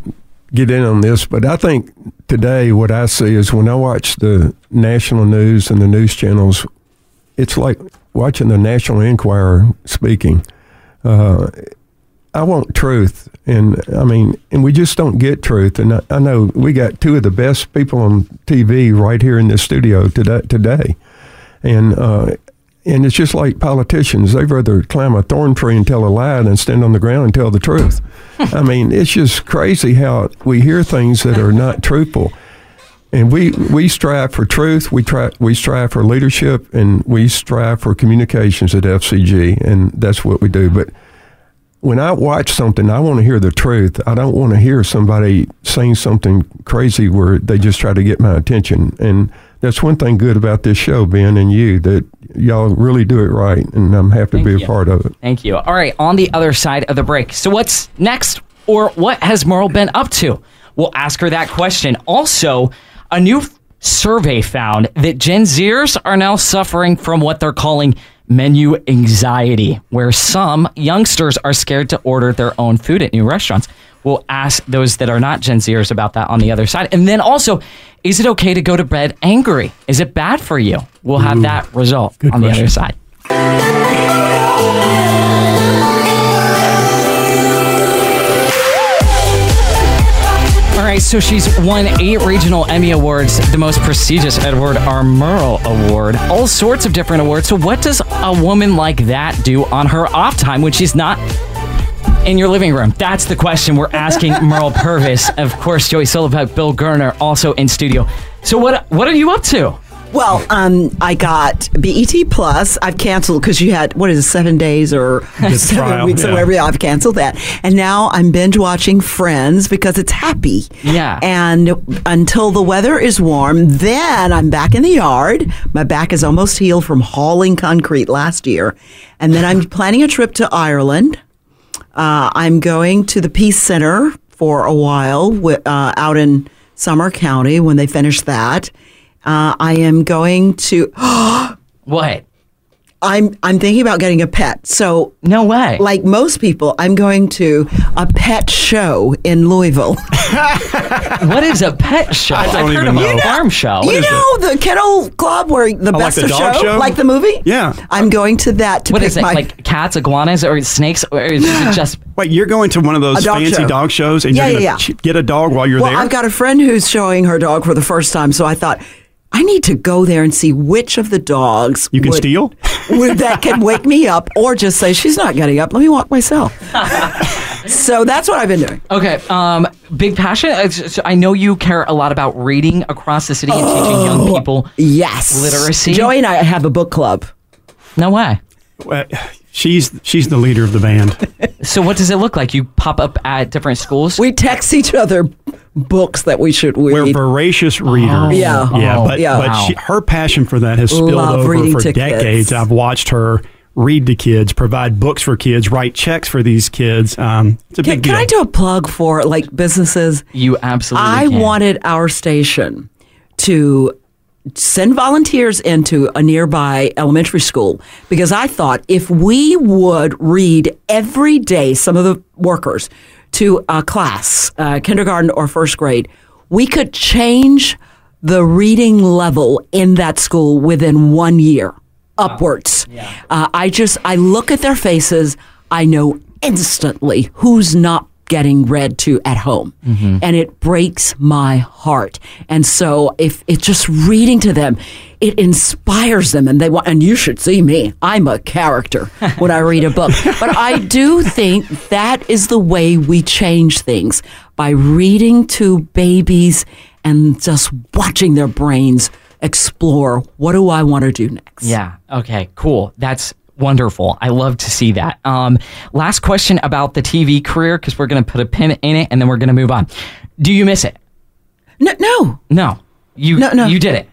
get in on this, but I think today what I see is when I watch the national news and the news channels, it's like watching the National Enquirer speaking. Uh, I want truth, and I mean, and we just don't get truth. And I, I know we got two of the best people on TV right here in this studio today. Today, and uh, and it's just like politicians; they'd rather climb a thorn tree and tell a lie than stand on the ground and tell the truth. I mean, it's just crazy how we hear things that are not truthful. And we, we strive for truth. We try we strive for leadership, and we strive for communications at FCG, and that's what we do. But when I watch something, I want to hear the truth. I don't want to hear somebody saying something crazy where they just try to get my attention. And that's one thing good about this show, Ben, and you, that y'all really do it right, and I'm happy to be you. a part of it. Thank you. All right, on the other side of the break. So, what's next, or what has Mearl been up to? We'll ask her that question. Also, a new survey found that Gen Zers are now suffering from what they're calling menu anxiety, where some youngsters are scared to order their own food at new restaurants. We'll ask those that are not Gen Zers about that on the other side. And then also, is it okay to go to bed angry? Is it bad for you? We'll have Ooh, that result on the other side. All right, so she's won eight regional Emmy Awards, the most prestigious Edward R. Murrow Award, all sorts of different awards. So, what does a woman like that do on her off time when she's not in your living room? That's the question we're asking Mearl Purvis. Of course, Joey Sulipeck, Bill Gerner, also in studio. So, what what are you up to? Well, um, I got BET Plus. I've canceled because you had what is it, seven days or seven trial, weeks or whatever. I've canceled that, and now I'm binge watching Friends because it's happy. Yeah. And until the weather is warm, then I'm back in the yard. My back is almost healed from hauling concrete last year, and then I'm planning a trip to Ireland. Uh, I'm going to the Peace Center for a while uh, out in Summer County when they finish that. Uh, I am going to. What? I'm I'm thinking about getting a pet. So no way. Like most people, I'm going to a pet show in Louisville. what is a pet show? I don't have heard even of a know. farm show. you know the kennel club where the Oh, like best the of dog show? like the movie. Yeah. I'm going to that to What pick is it? my. Like cats, iguanas, or snakes, or is it just Wait, you're going to one of those dog fancy show. dog shows, and Yeah, you're going to yeah. get a dog while you're well, there. I've got a friend who's showing her dog for the first time, so I thought I need to go there and see which of the dogs you can would- steal. would, that can wake me up, or just say she's not getting up. Let me walk myself. so that's what I've been doing. Okay, um, big passion. Uh, so I know you care a lot about reading across the city and teaching young people yes literacy. Joey and I have a book club. No way. Uh, she's she's the leader of the band. So what does it look like? You pop up at different schools. We text each other books that we should read. We're voracious readers. Oh. Yeah. yeah, Oh, but yeah. but Wow. she, her passion for that has spilled Love over for to kids. decades. I've watched her read to kids, provide books for kids, write checks for these kids. Um, it's a Can, big can. I do a plug for like businesses? You absolutely. I can. wanted our station to send volunteers into a nearby elementary school because I thought if we would read every day, some of the workers to a class, uh, kindergarten or first grade, we could change the reading level in that school within one year upwards. Uh, I just, I look at their faces, I know instantly who's not getting read to at home. Mm-hmm. And it breaks my heart. And so if it's just reading to them, it inspires them and they want, and you should see me. I'm a character when I read a book. But I do think that is the way we change things by reading to babies and just watching their brains explore what do I want to do next. Yeah. Okay. Cool. That's wonderful. I love to see that. Um, last question about the TV career because we're going to put a pin in it and then we're going to move on. Do you miss it? No, no, No. You No, no. you did it.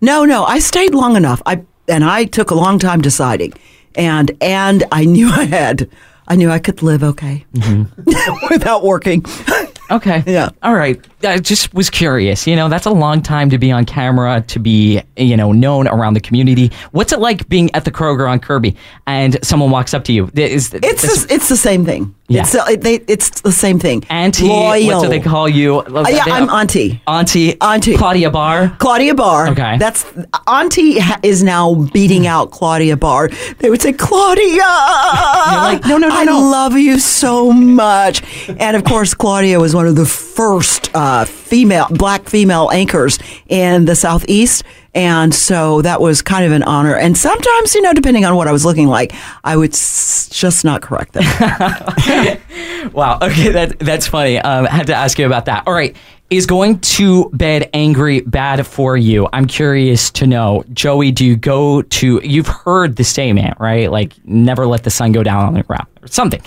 no, no. I stayed long enough. I and I took a long time deciding, and and I knew I had, I knew I could live okay without working. Okay. Yeah. All right. I just was curious. You know, that's a long time to be on camera, to be, you know, known around the community. What's it like being at the Kroger on Kirby and someone walks up to you? Is It's this- the, it's the same thing. Yeah. It's the, they, it's the same thing. Auntie, Loyal. what do they call you? Uh, yeah, I'm Auntie. Auntie. Auntie. Claudia Barr. Claudia Barr. Okay. That's Auntie ha- is now beating out Claudia Barr. They would say, Claudia. like, no, no, no, I no." love you so much. And of course, Claudia was one of the first uh, female, black female anchors in the Southeast. And so that was kind of an honor. And sometimes, you know, depending on what I was looking like, I would s- just not correct them. Wow. Okay, that that's funny. Um, I had to ask you about that. All right. Is going to bed angry bad for you? I'm curious to know, Joey. Do you go to? You've heard the statement, right? Like, never let the sun go down on the ground, or something.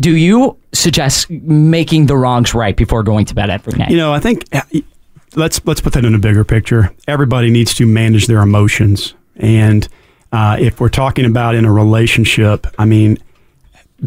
Do you suggest making the wrongs right before going to bed every night? You know, I think uh, let's let's put that in a bigger picture. Everybody needs to manage their emotions, and uh, if we're talking about in a relationship, I mean,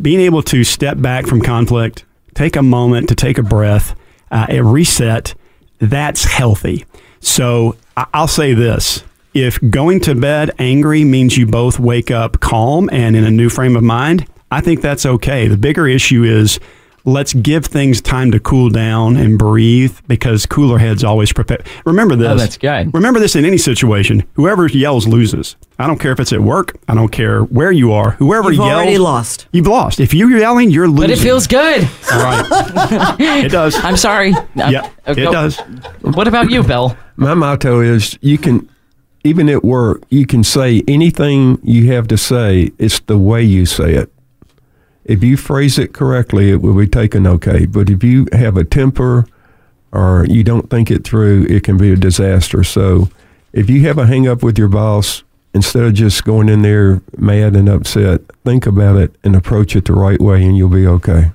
being able to step back from conflict, take a moment to take a breath, uh, a reset, that's healthy. So I- I'll say this. If going to bed angry means you both wake up calm and in a new frame of mind, I think that's okay. The bigger issue is let's give things time to cool down and breathe because cooler heads always prepare. Remember oh, this. Oh, that's good. Remember this in any situation. Whoever yells loses. I don't care if it's at work. I don't care where you are. Whoever You've yells, already lost. You've lost. If you're yelling, you're losing. but it feels good. All right. it does. I'm sorry. Uh, yeah, it does. What about you, Bill? My motto is you can, even at work, you can say anything you have to say. It's the way you say it. If you phrase it correctly, it will be taken okay. But if you have a temper or you don't think it through, it can be a disaster. So if you have a hang up with your boss, instead of just going in there mad and upset, think about it and approach it the right way and you'll be okay.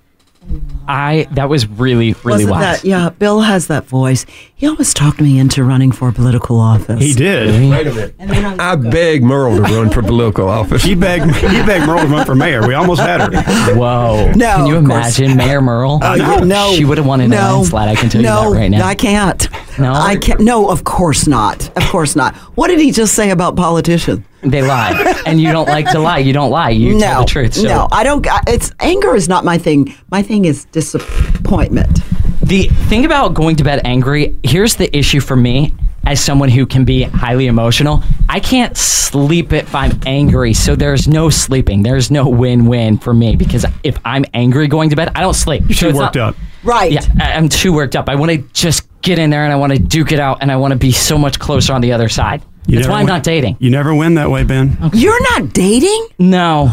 Mm-hmm. I that was really really Wasn't wise. that, yeah, Bill has that voice. He always talked me into running for political office. He did. Wait a minute. I begged Mearl to run for political office. He begged he begged Mearl to run for mayor. We almost had her. Whoa. No, Can you imagine Mayor Mearl? Uh, no, no, She would have won in a no, landslide. I can tell no, you that right now. I can't. No? I can't. No, of course not. Of course not. What did he just say about politicians? They lie, and you don't like to lie. You don't lie. You no, tell the truth. So no, I don't. It's anger is not my thing. My thing is disappointment. The thing about going to bed angry, here's the issue for me as someone who can be highly emotional. I can't sleep if I'm angry. So there's no sleeping. There's no win win for me because if I'm angry going to bed, I don't sleep. You're So too it's worked not- up. Right. Yeah, I- I'm too worked up. I want to just get in there and I want to duke it out and I want to be so much closer on the other side. You That's never why I'm win- not dating. You never win that way, Ben. You're not dating? No.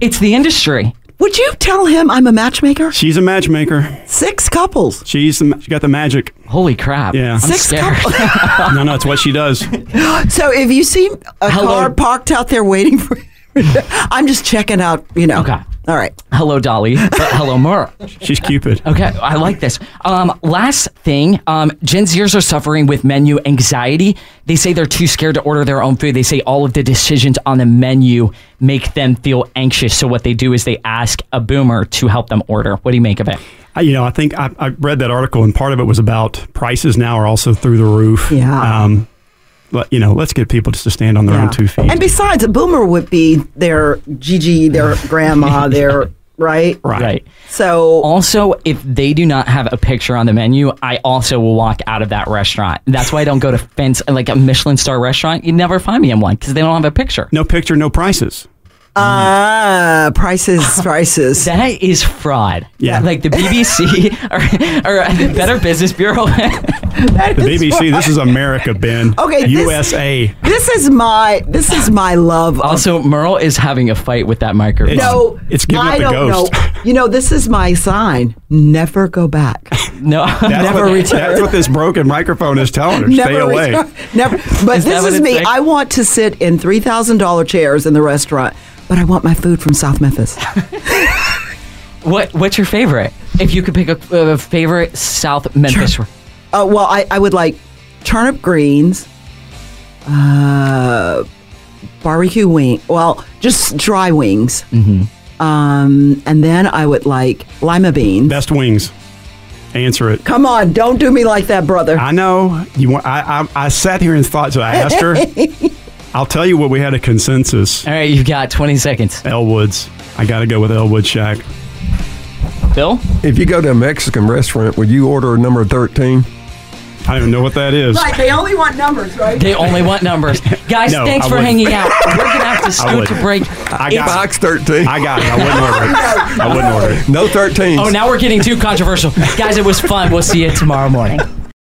It's the industry. Would you tell him I'm a matchmaker? She's a matchmaker. Six couples. She's the, she got the magic. Holy crap. Yeah. I'm Six scared. no, no, it's what she does. So if you see a Hello. car parked out there waiting for I'm just checking out, you know. Okay. All right. hello, Dolly. But hello, Mearl. She's Cupid. Okay, I like this. Um, last thing, um, Gen Zers are suffering with menu anxiety. They say they're too scared to order their own food. They say all of the decisions on the menu make them feel anxious. So what they do is they ask a boomer to help them order. What do you make of it? I, you know, I think I, I read that article, and part of it was about prices now are also through the roof. Yeah. Um, but, you know, let's get people just to stand on their Yeah. own two feet. And besides, a boomer would be their Gigi, their grandma, their right. Right. So Also, if they do not have a picture on the menu, I also will walk out of that restaurant. That's why I don't go to fence like a Michelin star restaurant. You never find me in one because they don't have a picture. no picture, no prices. Ah, prices, prices. That is fraud. Yeah. Like the BBC or, or the Better Business Bureau. That The is BBC, why- this is America, Ben. Okay, USA. This is my this is my love. Of, also, Mearl is having a fight with that microphone. no, it's giving I up the don't ghost. know. You know, this is my sign. never go back. No, That's, never what, return. that's what this broken microphone is telling her. Stay Never away. return. Never. But Is this is me. like? I want to sit in three thousand dollar chairs in the restaurant, but I want my food from South Memphis. What What's your favorite? If you could pick a, a favorite South Memphis. Uh, well, I, I would like turnip greens, uh, barbecue wing. Well, just dry wings. Mm-hmm. Um, and then I would like lima beans. Best wings. Answer it. Come on, don't do me like that, brother. I know. You want? I, I I sat here and thought. So I asked her. I'll tell you what we had a consensus. All right, you've got 20 seconds. Elwood's. I got to go with Elwood Shack. Bill? If you go to a Mexican restaurant, would you order a number 13? I don't even know what that is. Right, they only want numbers, right? They only want numbers. Guys, No, thanks I for wouldn't. hanging out. We're going to have to I scoot to wouldn't. break. I It's- got Box 13. I got it. I wouldn't order it. I wouldn't order it. No 13s. Oh, now we're getting too controversial. Guys, it was fun. We'll see you tomorrow morning.